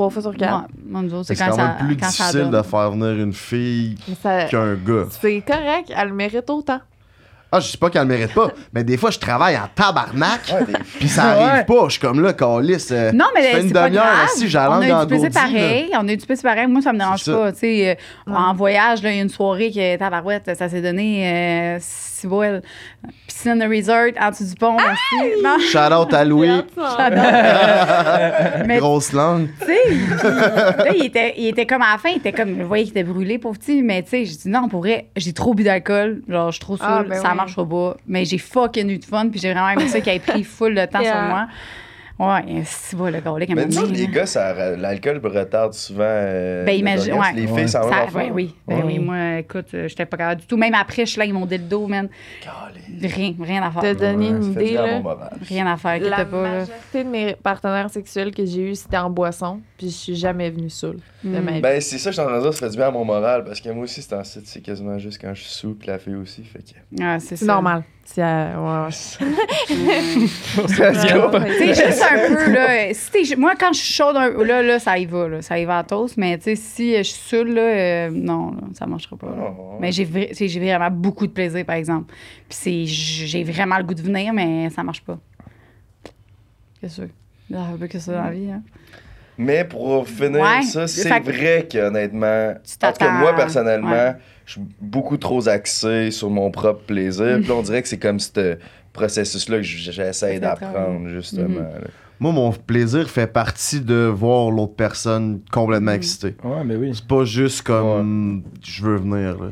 trois fois sur Ouais, quatre. autres, c'est quand quand, même ça, plus quand ça difficile donne. de faire venir une fille ça- qu'un gars. C'est correct, elle le mérite autant. Ah, je sais pas qu'elle le mérite pas, (laughs) mais des fois, je travaille en tabarnak, puis ça arrive Ouais. pas. Je suis comme là, Calice. euh, Non, mais c'est une pas demi-heure on langue a eu du pareil. On a eu du plaisir pareil. Moi, ça me dérange pas. Tu sais, euh, en voyage, là, il y a une soirée que tabarouette, ça s'est donné euh, si beau. Piscine resort en dessous du pont. aussi. Non, (laughs) Shout out à Louis, (laughs) mais grosse langue. tu sais, là, il était, il était comme à la fin, il était comme, je voyais qu'il était brûlé, pauvre petit, mais tu sais, j'ai dit non, pour vrai, j'ai trop bu d'alcool, genre, je suis trop saoul, Ah, ben ça Mais j'ai fucking eu de fun, puis j'ai vraiment aimé ça qu'il ait pris full de temps sur moi. Ouais, c'est beau, le gars, Mais nous, donné, les gars, ça, l'alcool retarde souvent. euh, Ben, imagine- ouais. Les Ouais. filles, ça va Ça, leur ouais, faire. oui. Ben Ouais. oui, moi, écoute, euh, j'étais pas capable du tout. Même après, je suis là, ils m'ont dit le dos, man. Rien, rien à Te faire. donner Ouais, une ça idée, là. Rien à faire, La pas. là. majorité de mes partenaires sexuels que j'ai eu, c'était en boisson, puis je suis jamais venue saoule de Mm. ma vie. Ben, c'est ça, je suis en train de dire, ça fait du bien à mon moral, parce que moi aussi, c'est en site, c'est quasiment juste quand je suis sous, puis la fille aussi, fait que. Ah, c'est c'est ça. Euh, ouais, (laughs) juste un peu, là. (laughs) Si t'es- moi, quand je suis chaude, là, là, ça y va, là. Ça y va à toast. Mais, tu sais, si je suis saoule, là, euh, non, là, ça marchera pas. là. Oh. Mais j'ai j'ai vraiment beaucoup de plaisir, par exemple. Puis c'est- j'ai vraiment le goût de venir, mais ça marche pas. C'est sûr. Il y a un peu que ça dans la vie, hein. Mais pour finir Ouais. ça, c'est Fait que- vrai qu'honnêtement, Tu en tout cas, t'attends- moi personnellement, ouais. je suis beaucoup trop axé sur mon propre plaisir. Puis on dirait que c'est comme ce processus-là que j'essaie d'apprendre, justement. Mhm. Moi, mon plaisir fait partie de voir l'autre personne complètement Mhm. excitée. Ouais, mais oui. C'est pas juste comme je veux venir. Là.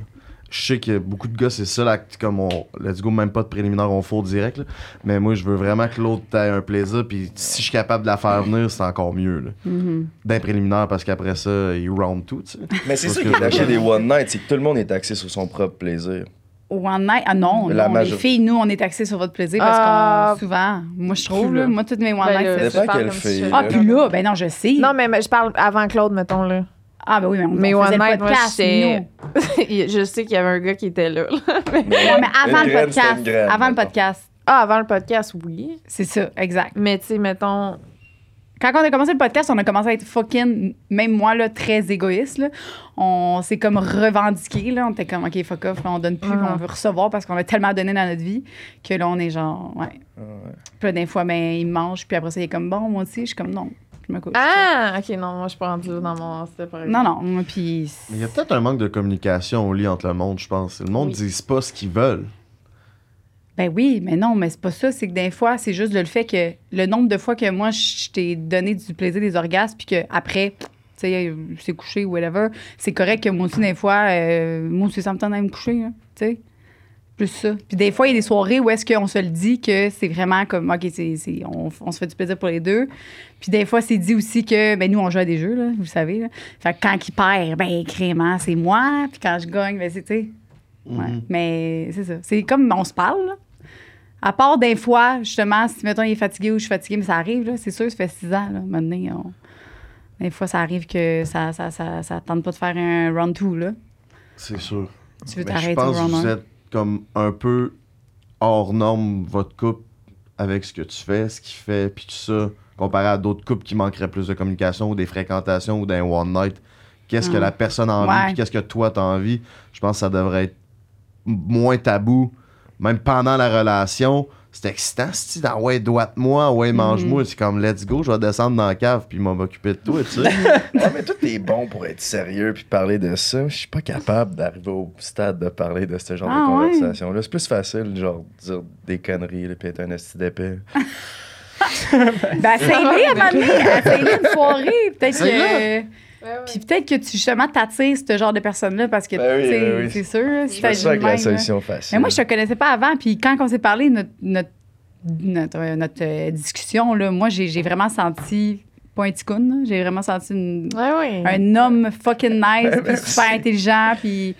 Je sais que beaucoup de gars, c'est ça, là, comme on. Let's go, même pas de préliminaire, on faut direct. là. Mais moi, je veux vraiment que l'autre ait un plaisir. Puis si je suis capable de la faire venir, c'est encore mieux. là. Mhm. D'un préliminaire, parce qu'après ça, il round tout. tu sais. Mais c'est Parce ça que- qui est lâché des one night, c'est que tout le monde est axé sur son propre plaisir. One night, ah non, La non, major- les filles, nous, on est axés sur votre plaisir parce Ah. qu'on, souvent, moi, je trouve, là, moi, toutes mes one Ben, night, c'est je- Ah, là. puis là, ben non, je sais. Non, mais, mais je parle avant Claude, mettons, là. Ah, ben oui, mais on, Mais on faisait One le Night, moi, podcast, nous. (laughs) je sais qu'il y avait un gars qui était là. là. (laughs) Ouais, mais avant Une le podcast, graine, avant le podcast, Ah, avant le podcast, oui. c'est ça, exact. Mais tu sais, mettons. Quand on a commencé le podcast, on a commencé à être fucking, même moi, là, très égoïste, là. On s'est comme revendiqué, là. On était comme, OK, fuck off, là, on donne plus, Mhm. on veut recevoir parce qu'on a tellement donné dans notre vie que là, on est genre, ouais. Puis là, des fois, ben, il mange, puis après ça, il est comme, bon, moi aussi, je suis comme, non, je me couche. Ah, ok, non, moi, je suis pas rendue dans mon step, par Non, non, moi, puis. Mais il y a peut-être un manque de communication au lit entre le monde, je pense. Le monde Oui. ne dit pas ce qu'ils veulent. Ben oui, mais non, mais c'est pas ça. C'est que des fois, c'est juste le fait que le nombre de fois que moi, je t'ai donné du plaisir des orgasmes, puis qu'après, tu sais, c'est couché ou whatever, c'est correct que moi aussi, des fois, euh, moi aussi, ça me tente d'aller me coucher, là, tu sais. Plus ça. Puis des fois, il y a des soirées où est-ce qu'on se le dit que c'est vraiment comme, OK, c'est, c'est- on, on se fait du plaisir pour les deux. Puis des fois, c'est dit aussi que, ben nous, on joue à des jeux, là, vous savez. Là. Fait que quand il perd, ben, crément, c'est moi. Puis quand je gagne, ben, c'est, tu sais. Ouais. Mhm. Mais c'est ça. C'est comme on se parle, là. À part des fois, justement, si, mettons, il est fatigué ou je suis fatiguée, mais ça arrive, là. C'est sûr, ça fait six ans, là. Maintenant, on- des fois, ça arrive que ça, ça, ça, ça tente pas de faire un round two, là. C'est sûr. Tu veux je t'arrêter au round one. Comme un peu hors norme, votre couple, avec ce que tu fais, ce qu'il fait, puis tout ça, comparé à d'autres couples qui manqueraient plus de communication ou des fréquentations ou d'un one night. Qu'est-ce que Mm. la personne a envie, Ouais. puis qu'est-ce que toi t'as envie. Je pense que ça devrait être moins tabou, même pendant la relation. C'est excitant, c'est dans ouais, doite-moi, ouais, mange-moi. C'est comme let's go, je vais descendre dans la cave puis m'en m'occuper de toi, tu sais. (laughs) Ouais, mais toi, t'es bon pour être sérieux puis parler de ça. Je suis pas capable d'arriver au stade de parler de ce genre Ah, de ouais? conversation-là. C'est plus facile, genre, dire des conneries, là, puis être un esti d'épée. (laughs) Ben, essaye-les à un moment donné. Essaye-les une soirée. Peut-être que. Ouais, ouais. Puis peut-être que tu, justement, t'attires ce genre de personnes-là parce que, Ben oui, tu sais, ben oui. c'est sûr, si dit que la même, là. solution facile. Mais moi, je te connaissais pas avant. Puis quand on s'est parlé, notre, notre, notre, euh, notre, euh, discussion, là, moi, j'ai j'ai vraiment senti, j'ai vraiment senti une- Ouais, ouais. un homme fucking nice, puis super intelligent, puis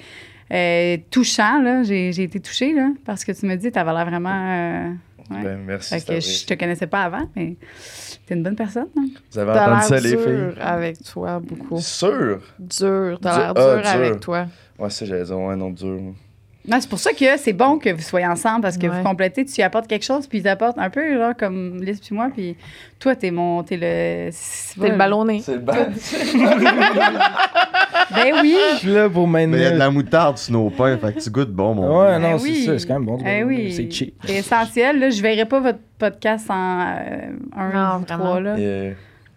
euh, touchant. là. J'ai j'ai été touchée là, parce que tu me dis, t'avais l'air vraiment. euh, ouais. Ben, merci. Fait que c'est je te connaissais pas avant, mais t'es une bonne personne. hein? Vous avez entendu ça, les dur filles? avec toi, beaucoup. Sûr? Dur. T'as Dur- l'air ah, dur dur. avec toi. Ouais, ça, j'allais dire, ouais, non, dur. Non, c'est pour ça que c'est bon que vous soyez ensemble parce que Ouais. vous complétez, tu y apportes quelque chose, puis ils apportent un peu, genre, comme Lise puis moi, puis toi, t'es mon. T'es le. le ballonné. C'est le bal. (laughs) Ben oui! Je suis là pour maintenir. Mais il y a de la moutarde sur nos pains, fait que tu goûtes bon, mon Ouais, non, Ben c'est oui. ça. C'est quand même bon. Eh oui. C'est cheap. C'est essentiel. Là, je verrai pas votre podcast en euh, un Non, ou trois. Là. Yeah.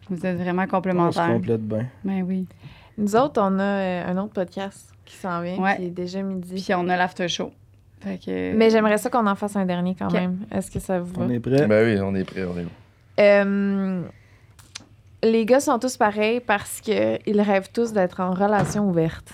Vous êtes vraiment On se complémentaires. complète bien. Ben oui. Nous autres, on a euh, un autre podcast qui s'en vient, Ouais. qui est déjà midi. Puis on a l'after show. Fait que... Mais j'aimerais ça qu'on en fasse un dernier quand même. Est-ce que ça vous va? On est prêt? Ben oui, on est prêt, on est Euh, les gars sont tous pareils parce qu'ils rêvent tous d'être en relation ouverte.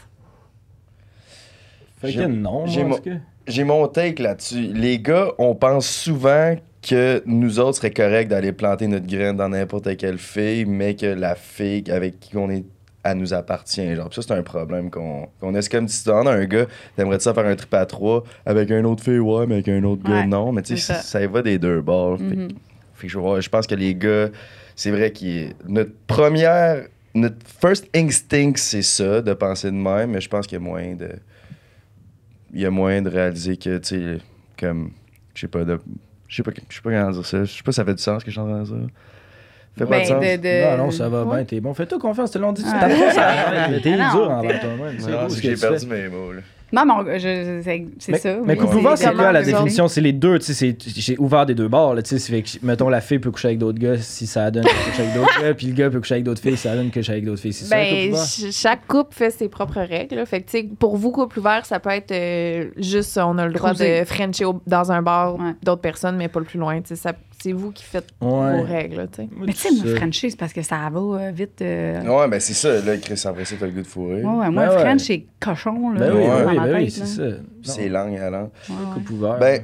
Fait que J'ai- non, mon-. J'ai mon take là-dessus. Les gars, on pense souvent que nous autres serait correct d'aller planter notre graine dans n'importe quelle fille, mais que la fille avec qui on est, elle nous appartient. Genre, Puis ça, c'est un problème qu'on qu'on a. C'est comme si tu demandes à un gars, t'aimerais ça faire un trip à trois avec un autre fille, ouais, mais avec un autre gars, Ouais, non. Mais tu sais, c'est ça. ça. y va des deux bords. Fait que- Mhm. fait que je, vois- je pense que les gars, c'est vrai que notre première, notre first instinct, c'est ça, de penser de même, mais je pense qu'il y a moyen de. Il y a moyen de réaliser que, tu sais, comme. Je sais pas, de. Je sais pas, je sais pas comment dire ça. Je sais pas si ça fait du sens ce que je suis en train de dire. Fait pas Ben, de sens. de- de- Non, non, ça va Ouais. bien, t'es bon. Fais-toi confiance, te l'ont dit. Ah. T'es non, dur t'es- envers toi-même. C'est que j'ai perdu mes mots, là. Non, mais c'est ça. mais couple c'est ouvert, c'est quoi la définition? C'est les deux, tu sais, c'est- j'ai ouvert des deux bords, là, tu sais, c'est fait que, mettons, la fille peut coucher avec d'autres gars si ça donne qu'elle couche avec d'autres gars, puis le gars peut coucher avec d'autres filles si ça donne que couche avec d'autres filles. C'est ça, couple Ben, ch- chaque couple fait ses propres règles. là. Fait que, tu sais, pour vous, couple ouvert, ça peut être euh, juste, on a le droit Cruiser. de frencher au- dans un bar Ouais. d'autres personnes, mais pas le plus loin. tu sais, ça- C'est vous qui faites Ouais. vos règles. là, tu sais. Moi, Mais tu sais, ça. Frenchie, c'est parce que ça va euh, vite. euh, Ouais, ben c'est ça. Là, Chris, après ça, t'as le goût de fourrer. Ouais, ouais, moi, Ben ouais. French, c'est cochon, là. Ben oui, Ouais. ben oui, ben oui, c'est ça. C'est langue à langue. Ouais. Ben,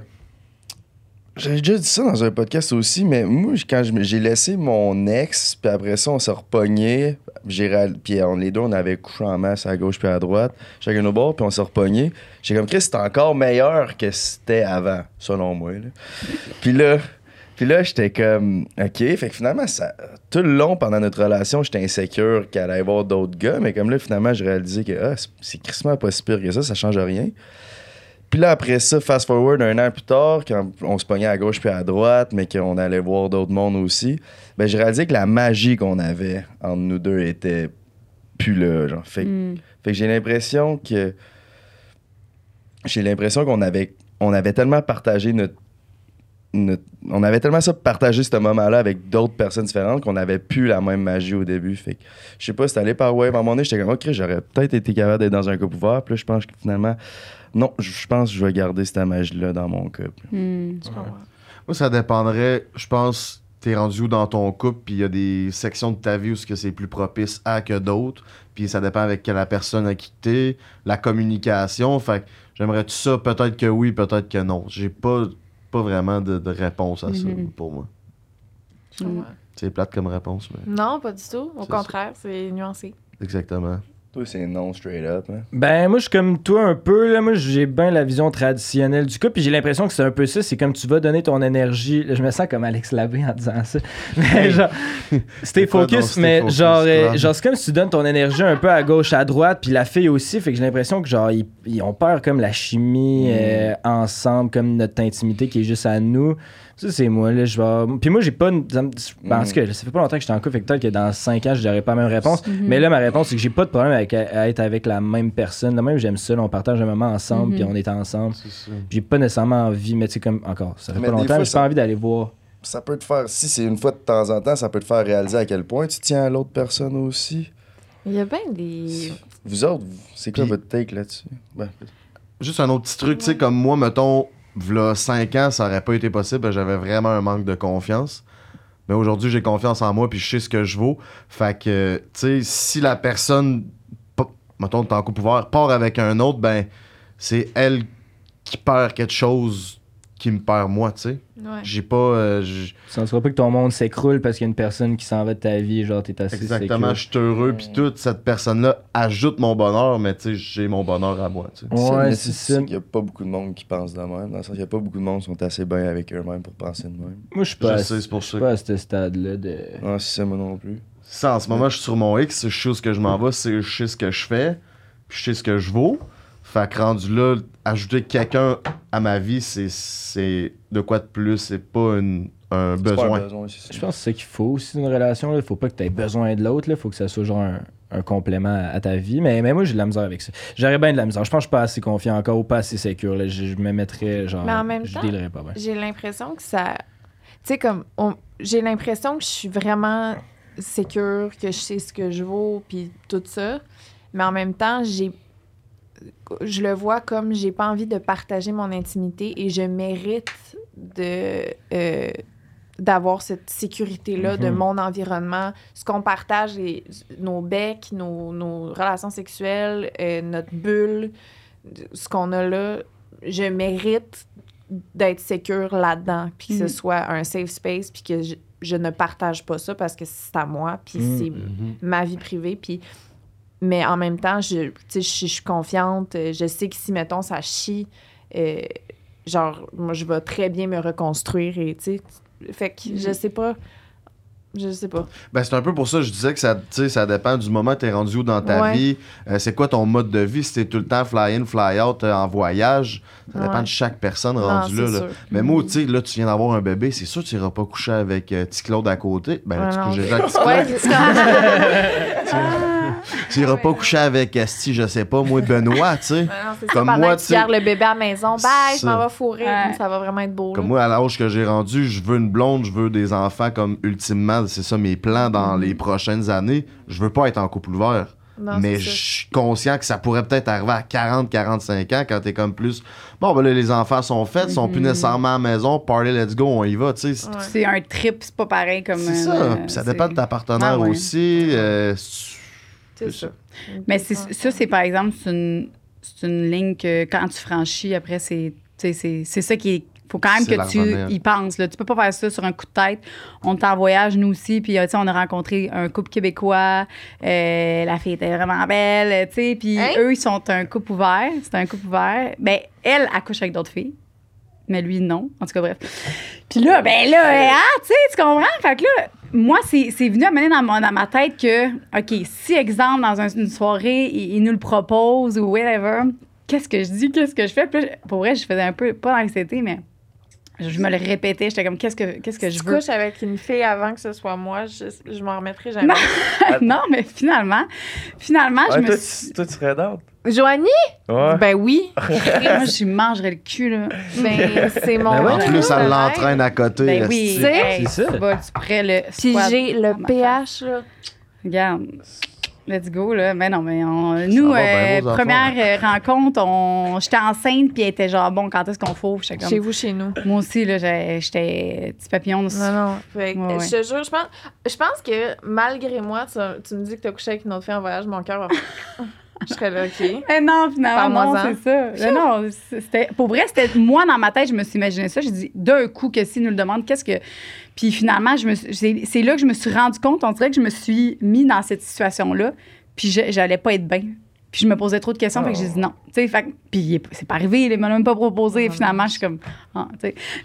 j'ai déjà dit ça dans un podcast aussi, mais moi, quand me- j'ai laissé mon ex, puis après ça, on s'est repogné, puis on, les deux, on avait couché en masse à gauche puis à droite, chacun au bord, puis on s'est repogné. J'ai comme, Chris, c'était encore meilleur que c'était avant, selon moi. là. Puis là, puis là, j'étais comme, OK. Fait que finalement, ça, tout le long pendant notre relation, j'étais insécure qu'elle allait voir d'autres gars, mais comme là, finalement, j'ai réalisé que ah, c'est- crissement pas si pire que ça, ça change rien. Puis là, après ça, fast forward un an plus tard, quand on se pognait à gauche puis à droite, mais qu'on allait voir d'autres mondes aussi, ben j'ai réalisé que la magie qu'on avait entre nous deux était plus là, genre. Fait, que- Mm. fait que j'ai l'impression que... J'ai l'impression qu'on avait, on avait tellement partagé notre, notre- On avait tellement ça partagé ce moment-là avec d'autres personnes différentes qu'on avait plus la même magie au début. Fait que, je sais pas, c'est allé par wave. À un moment donné, j'étais comme, OK, j'aurais peut-être été capable d'être dans un couple ouvert. Puis là, je pense que finalement, non, je je pense que je vais garder cette magie-là dans mon couple. Mm. Moi, ça dépendrait, je pense, t'es rendu où dans ton couple, puis il y a des sections de ta vie où ce que c'est plus propice à que d'autres, puis ça dépend avec quelle la personne a quitté, la communication, fait que j'aimerais tout ça, peut-être que oui, peut-être que non. J'ai pas, pas vraiment de, de réponse à ça, Mhm. pour moi. Mm. C'est plate comme réponse, mais Non, pas du tout. Au contraire, c'est nuancé. exactement. Toi, c'est non straight up. Hein? Ben, moi, je suis comme toi un peu. Là. Moi, j'ai bien la vision traditionnelle du couple. Puis j'ai l'impression que c'est un peu ça. C'est comme tu vas donner ton énergie. Là, je me sens comme Alex Labbé en disant ça. (laughs) Mais genre, (laughs) donc focus. Mais focus, genre, euh, genre c'est comme si tu donnes ton énergie un peu à gauche, à droite. Puis la fille aussi. Fait que j'ai l'impression que genre, ils, ils- on perd comme la chimie euh, ensemble, comme notre intimité qui est juste à nous. Ça, c'est moi. Là, je vais... Puis moi, j'ai pas. une- En tout cas, ça fait pas longtemps que j'étais en couple. Fait que peut-être que dans 5 ans, je n'aurai pas la même réponse. Mhm. Mais là, ma réponse, c'est que j'ai pas de problème avec, à être avec la même personne. De même, j'aime ça. là, on partage un moment ensemble, Mhm. puis on est ensemble. C'est ça. J'ai pas nécessairement envie, mais tu sais, comme encore, ça fait Mais pas longtemps, fois, mais j'ai ça- pas envie d'aller voir. Ça peut te faire, si c'est une fois de temps en temps, ça peut te faire réaliser à quel point tu tiens à l'autre personne aussi. Il y a bien des. Vous autres, c'est quoi Puis- votre take là-dessus? Ben, Juste un autre petit truc, tu sais, comme moi, mettons, v'là 5 ans, ça aurait pas été possible, j'avais vraiment un manque de confiance. Mais aujourd'hui, j'ai confiance en moi, puis je sais ce que je vaux. Fait que, tu sais, si la personne, mettons, t'es en couple ouvert, part avec un autre, ben, c'est elle qui perd quelque chose qui me perd moi, tu sais. Ouais. J'ai pas. euh, j- Ça ne sera pas que ton monde s'écroule parce qu'il y a une personne qui s'en va de ta vie, genre t'es assez exactement, je suis heureux, puis toute cette personne-là ajoute mon bonheur, mais tu sais, j'ai mon bonheur à moi, tu sais. Ouais, c'est ça. Il y a pas beaucoup de monde qui pense de même. Dans le sens qu'il y a pas beaucoup de monde qui sont assez bien avec eux-mêmes pour penser de même. Moi, je suis pas, pas à ce stade-là de. Non, c'est ça, moi non plus. Ça, en ce moment, je suis sur mon X, je sais où ce que je m'en vais, c'est je sais ce que je fais, puis je sais ce que je vaux. Fait que rendu là, ajouter quelqu'un à ma vie, c'est- c'est de quoi de plus, c'est pas une- un C'est pas un besoin. Je pense que c'est ça qu'il faut aussi une relation. Il faut pas que tu aies besoin de l'autre. Il faut que ça soit genre un, un complément à, à ta vie. Mais, mais moi, j'ai de la misère avec ça. J'aurais bien de la misère. Je pense que je suis pas assez confiant encore ou pas assez sécure. Là. Je, je me mettrais genre. Mais en même je temps, pas bien. J'ai l'impression que ça. Tu sais, comme. on- J'ai l'impression que je suis vraiment sécure, que je sais ce que je vaux, puis tout ça. Mais en même temps, j'ai. Je le vois comme j'ai pas envie de partager mon intimité et je mérite de. euh, d'avoir cette sécurité-là de Mhm. mon environnement, ce qu'on partage, les- nos becs, nos, nos relations sexuelles, euh, notre bulle, ce qu'on a là, je mérite d'être sécure là-dedans, puis que Mhm. ce soit un safe space, puis que je, je ne partage pas ça parce que c'est à moi, puis Mhm. c'est ma vie privée, puis mais en même temps, je, tu sais, je, je suis confiante, je sais que si, mettons, ça chie, euh, genre, moi, je vais très bien me reconstruire, et tu sais, fait que je sais pas, je sais pas. Ben, c'est un peu pour ça que je disais que ça, tu sais, ça dépend du moment que tu es rendu où dans ta Ouais. vie. Euh, c'est quoi ton mode de vie? Si tu tout le temps fly-in, fly-out euh, en voyage, ça dépend de chaque personne Non, rendue là. Mais moi, tu sais, là, tu viens d'avoir un bébé, c'est sûr que tu iras pas coucher avec euh, petit Claude à côté. Ben, là, Ouais, tu déjà avec (laughs) petit Ouais, Claude. (laughs) (laughs) ça. Iras pas coucher avec Esti, je sais pas, moi, Benoît, tu sais. (laughs) Ouais, non, c'est ça, Comme pendant moi, que tu sais. gardes le bébé à la maison, bye, je Ça. m'en vais fourrer. Ouais. Ça va vraiment être beau. Comme là. moi, à l'âge que j'ai rendu, je veux une blonde, je veux des enfants comme ultimement, c'est ça mes plans dans les prochaines années. Je veux pas être en couple ouvert. Non, mais je ça. suis conscient que ça pourrait peut-être arriver à 40, 45 ans quand t'es comme plus. Bon, ben là, les enfants sont faits, sont plus Mhm. nécessairement à la maison, party, let's go, on y va, tu sais. Ouais. C'est un trip, c'est pas pareil comme. C'est ça. euh, Puis ça dépend de ta partenaire Ah ouais. aussi. euh, C'est ça. Mais ça, c'est par exemple, c'est une, c'est une ligne que quand tu franchis, après, c'est, tu sais, c'est, c'est ça qui est. faut quand même que tu y penses. Là. Tu peux pas faire ça sur un coup de tête. On est en voyage, nous aussi, puis euh, tu sais, on a rencontré un couple québécois. euh, la fille était vraiment belle, tu sais. Puis Hein? eux, ils sont un couple ouvert. C'est un couple ouvert. Ben, elle accouche avec d'autres filles. Mais lui, non. En tout cas, bref. Puis là, ben là, ah, tu sais, tu comprends? Fait que là, moi, c'est venu à mener dans, dans ma tête que, OK, si, exemple, dans un- une soirée, il, il nous le propose ou whatever, qu'est-ce que je dis, qu'est-ce que je fais? Puis pour vrai, je faisais un peu, pas d'anxiété, mais je me le répétais. J'étais comme, qu'est-ce que, qu'est-ce que Si je tu veux? couches avec une fille avant que ce soit moi, je, je m'en remettrai jamais. Non. (laughs) non, mais finalement, finalement, je Ouais, me toi, suis... tu, toi, tu serais down. Joanie? Ouais. Ben oui. (laughs) Moi, je mangerais le cul, là. Ben, c'est mon. Ben ouais. En plus, ça le l'entraîne à côté. Ben oui, C'est- hey, C'est ça. tu vas, tu pourrais le Puis squat j'ai le pH, là. Regarde. Let's go, là. Mais non, mais on- nous, va euh, enfants. première euh, rencontre, on, j'étais enceinte, puis elle était genre, bon, quand est-ce qu'on comme, Chez vous, chez nous. moi aussi, là, j'ai- j'étais petit papillon. Non, non. Fait que, Ouais, ouais. Je te jure, je pense, je pense que malgré moi, tu, tu me dis que tu as couché avec une autre fille en voyage, mon cœur va (laughs) Je serais là, OK. Mais non, finalement, non, c'est ça. Non, c'était, pour vrai, c'était moi dans ma tête, je me suis imaginé ça. J'ai dit, d'un coup, que s'il nous le demande, qu'est-ce que. Puis finalement, je me c'est, là que je me suis rendu compte, on dirait que je me suis mis dans cette situation-là, puis je- j'allais pas être bien. Puis je me posais trop de questions, fait que j'ai dit non. Tu sais, fait puis c'est pas arrivé, il m'a même pas proposé. Finalement, je suis comme. ah.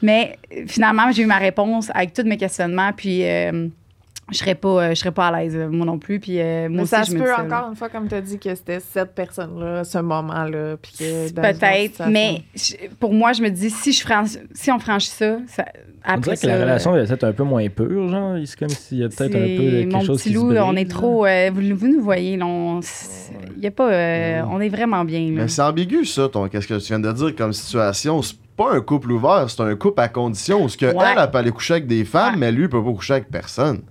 Mais finalement, j'ai eu ma réponse avec tous mes questionnements, puis. euh, je serais pas, euh, je serais pas à l'aise, euh, moi non plus. Puis euh, moi Mais aussi, ça je se me peut dis encore une fois, comme tu as dit, que c'était cette personne-là, ce moment-là. Puis que dans une autre Peut-être, mais je- pour moi, je me dis, si, je franch- si on franchit ça, ça On après dirait que la relation est peut-être un peu moins pure, genre. C'est comme s'il y a peut-être un peu quelque mon chose petit qui se loup, brise, on est là. trop... euh, vous, vous nous voyez, là, on, y a pas... euh, On est vraiment bien, là. Mais c'est ambigu, ça, ton, qu'est-ce que tu viens de dire comme situation. C'est pas un couple ouvert, c'est un couple à condition. Parce que Ouais. elle, elle peut aller coucher avec des femmes, Ouais. mais lui, il peut pas coucher avec personne.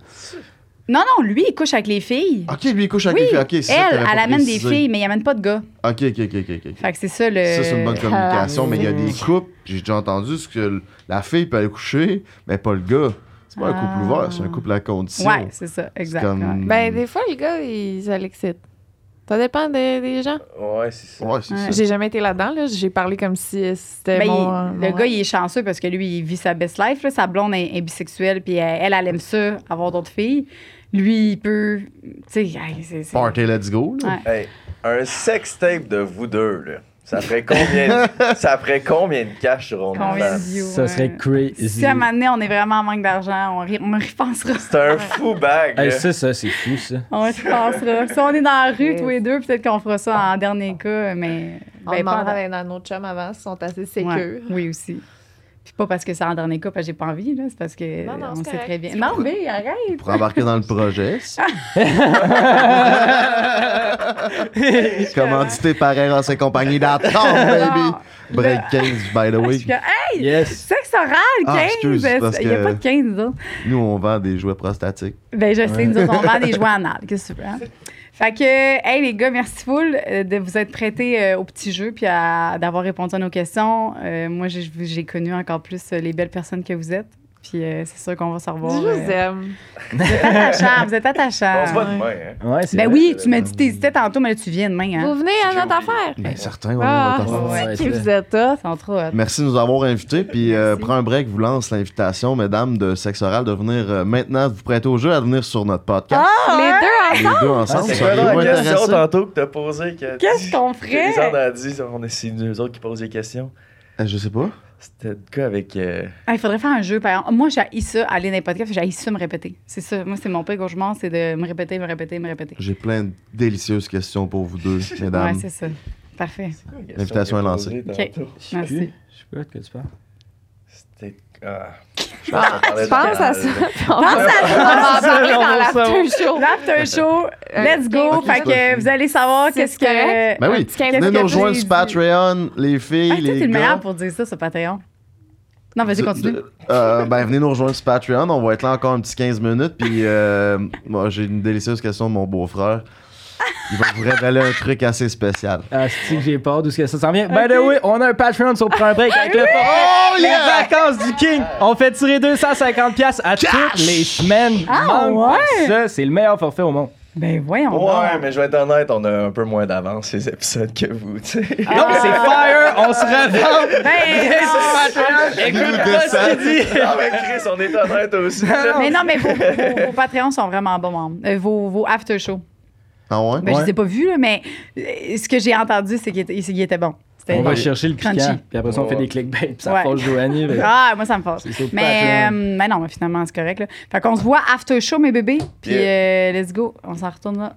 Non, non, lui, il couche avec les filles. Ok, lui, il couche avec oui, les filles. Ok, c'est ça elle, elle amène des filles, mais il amène pas de gars. Ok, ok, ok, ok. ok. Fait que c'est ça, le... Ça, c'est une bonne communication, mais il y a des (laughs) couples, j'ai déjà entendu, ce que la fille peut aller coucher, mais pas le gars. C'est pas un couple Ah. ouvert, c'est un couple à condition. Ouais, c'est ça, exact. comme-. Ben, des fois, les gars, ils, ça l'excite. Ça dépend des, des gens. Ouais, c'est ça. Ouais, c'est Ouais. ça. J'ai jamais été là-dedans, là. J'ai parlé comme si c'était Ben, mon... il- mon le gars, il est chanceux parce que lui, il vit sa best life. là. Sa blonde est, est bisexuelle, puis elle, elle, elle aime ça, avoir d'autres filles. Lui, il peut. Tu sais, hey, c'est. c'est- Party, let's go. là. Ouais. Hey, un sextape de vous deux, là. Ça ferait combien, (laughs) ça ferait combien de cash sur Combien de OnlyFans? views, Ça serait crazy. Si à un moment donné, on est vraiment en manque d'argent, on, ri- on repensera. C'est un fou bag, Hey, ça, ça, c'est fou, ça. On repensera. Si on est dans la rue, tous les deux, peut-être qu'on fera ça en dernier cas, mais. On ben, demandera pas- à un autre chum avant s'ils sont assez Ouais, sécures. Oui, aussi. Puis pas parce que c'est en dernier cas, parce que j'ai pas envie, là. C'est parce que Non, non, on sait correct. très bien. Non, mais arrête! Pour embarquer dans le projet. (laughs) Commandité par Eros et compagnie d'attente, baby? Break 15, by the way. hey! Yes. Sexe oral, 15! Ah, excuse, Il n'y a que- pas de 15, nous autres. Nous, on vend des jouets prostatiques. Ben, je sais, nous autres, on vend des jouets anales. Qu'est-ce que tu veux, hein? Fait que, hey, les gars, merci full euh, de vous être prêtés euh, au petit jeu puis à- d'avoir répondu à nos questions. Euh, moi, j'ai j'ai connu encore plus les belles personnes que vous êtes. Puis euh, c'est sûr qu'on va se revoir. Je vous euh, aime. vous êtes attachants, vous êtes attachants. On se voit demain, hein. Ouais, c'est Ben vrai. oui, tu m'as dit t'hésitais tantôt, mais là, tu viens demain. Vous Hein? venez à notre affaire? Ben, Ah, faire. ouais, c'est- vous êtes. Ils sont trop hot. Merci de nous avoir invités. Puis, euh, prends un break, vous lance l'invitation, mesdames de Sexe Oral, de venir euh, maintenant vous prêter au jeu à venir sur notre podcast. Les deux Les deux ensemble, C'est ça quoi seriez-vous la question tantôt que t'as posée? que- Qu'est-ce qu'on que ferait? Lisande a dit, on est c'est nous autres qui posent des questions. Euh, Je sais pas. C'était le cas avec. euh, Ah, il faudrait faire un jeu, par exemple. Moi, j'ai ça, aller dans les podcasts, j'ai ça me répéter. C'est ça. Moi, c'est mon pire cauchemar, c'est de me répéter, me répéter, me répéter. J'ai plein de délicieuses questions pour vous deux, (laughs) Ouais, mesdames. c'est ça. Parfait. quoi L'invitation est lancée. sais Merci. plus. Je sais pas de quoi tu parles. C'était Ah, je pense de Pense à ça? (laughs) là. On va on va en parler dans l'after show. L'after show, let's go. Ok. Fait que vous allez savoir C'est qu'est-ce que. Ben oui, venez nous rejoindre sur. Patreon, les filles, Ah, toi, les t'es le gars. meilleur pour dire ça sur Patreon. Non, vas-y, continue. De- euh, ben, venez nous rejoindre sur Patreon. On va être là encore un petit 15 minutes. Puis, euh, moi, j'ai une délicieuse question de mon beau-frère. Il va vous révéler un truc assez spécial. Ah, c'est que j'ai peur d'où ça s'en vient? By the way, on a un Patreon sur Prends un break avec le forfait. Oh, Les yeah! vacances du King. On fait tirer 250$ piastres à toutes les semaines. Ah, ouais? Ça, c'est le meilleur forfait au monde. Ben voyons. Ouais, donc. mais je vais être honnête, on a un peu moins d'avance ces épisodes que vous, tu sais. Donc, c'est fire. On se revend. Ben, non. Écoute pas ce qu'il dit? (laughs) Ah, mais Chris, on est honnête aussi. Mais non, mais vos, vos, vos Patreons sont vraiment bons. hein. Euh, vos, vos after show. Ah ouais? Ben, je les ai pas vus, là, mais euh, ce que j'ai entendu, c'est qu'il était, bon. On va chercher le piquant. Crunchy. Puis après ça, on fait des clickbait. Puis ça Ouais. fâche Joanie. Ah, moi, ça me Mais, Patreon. euh, mais non, mais finalement, c'est correct. Là. Fait qu'on se voit after show, mes bébés. Puis Yeah. euh, let's go. On s'en retourne là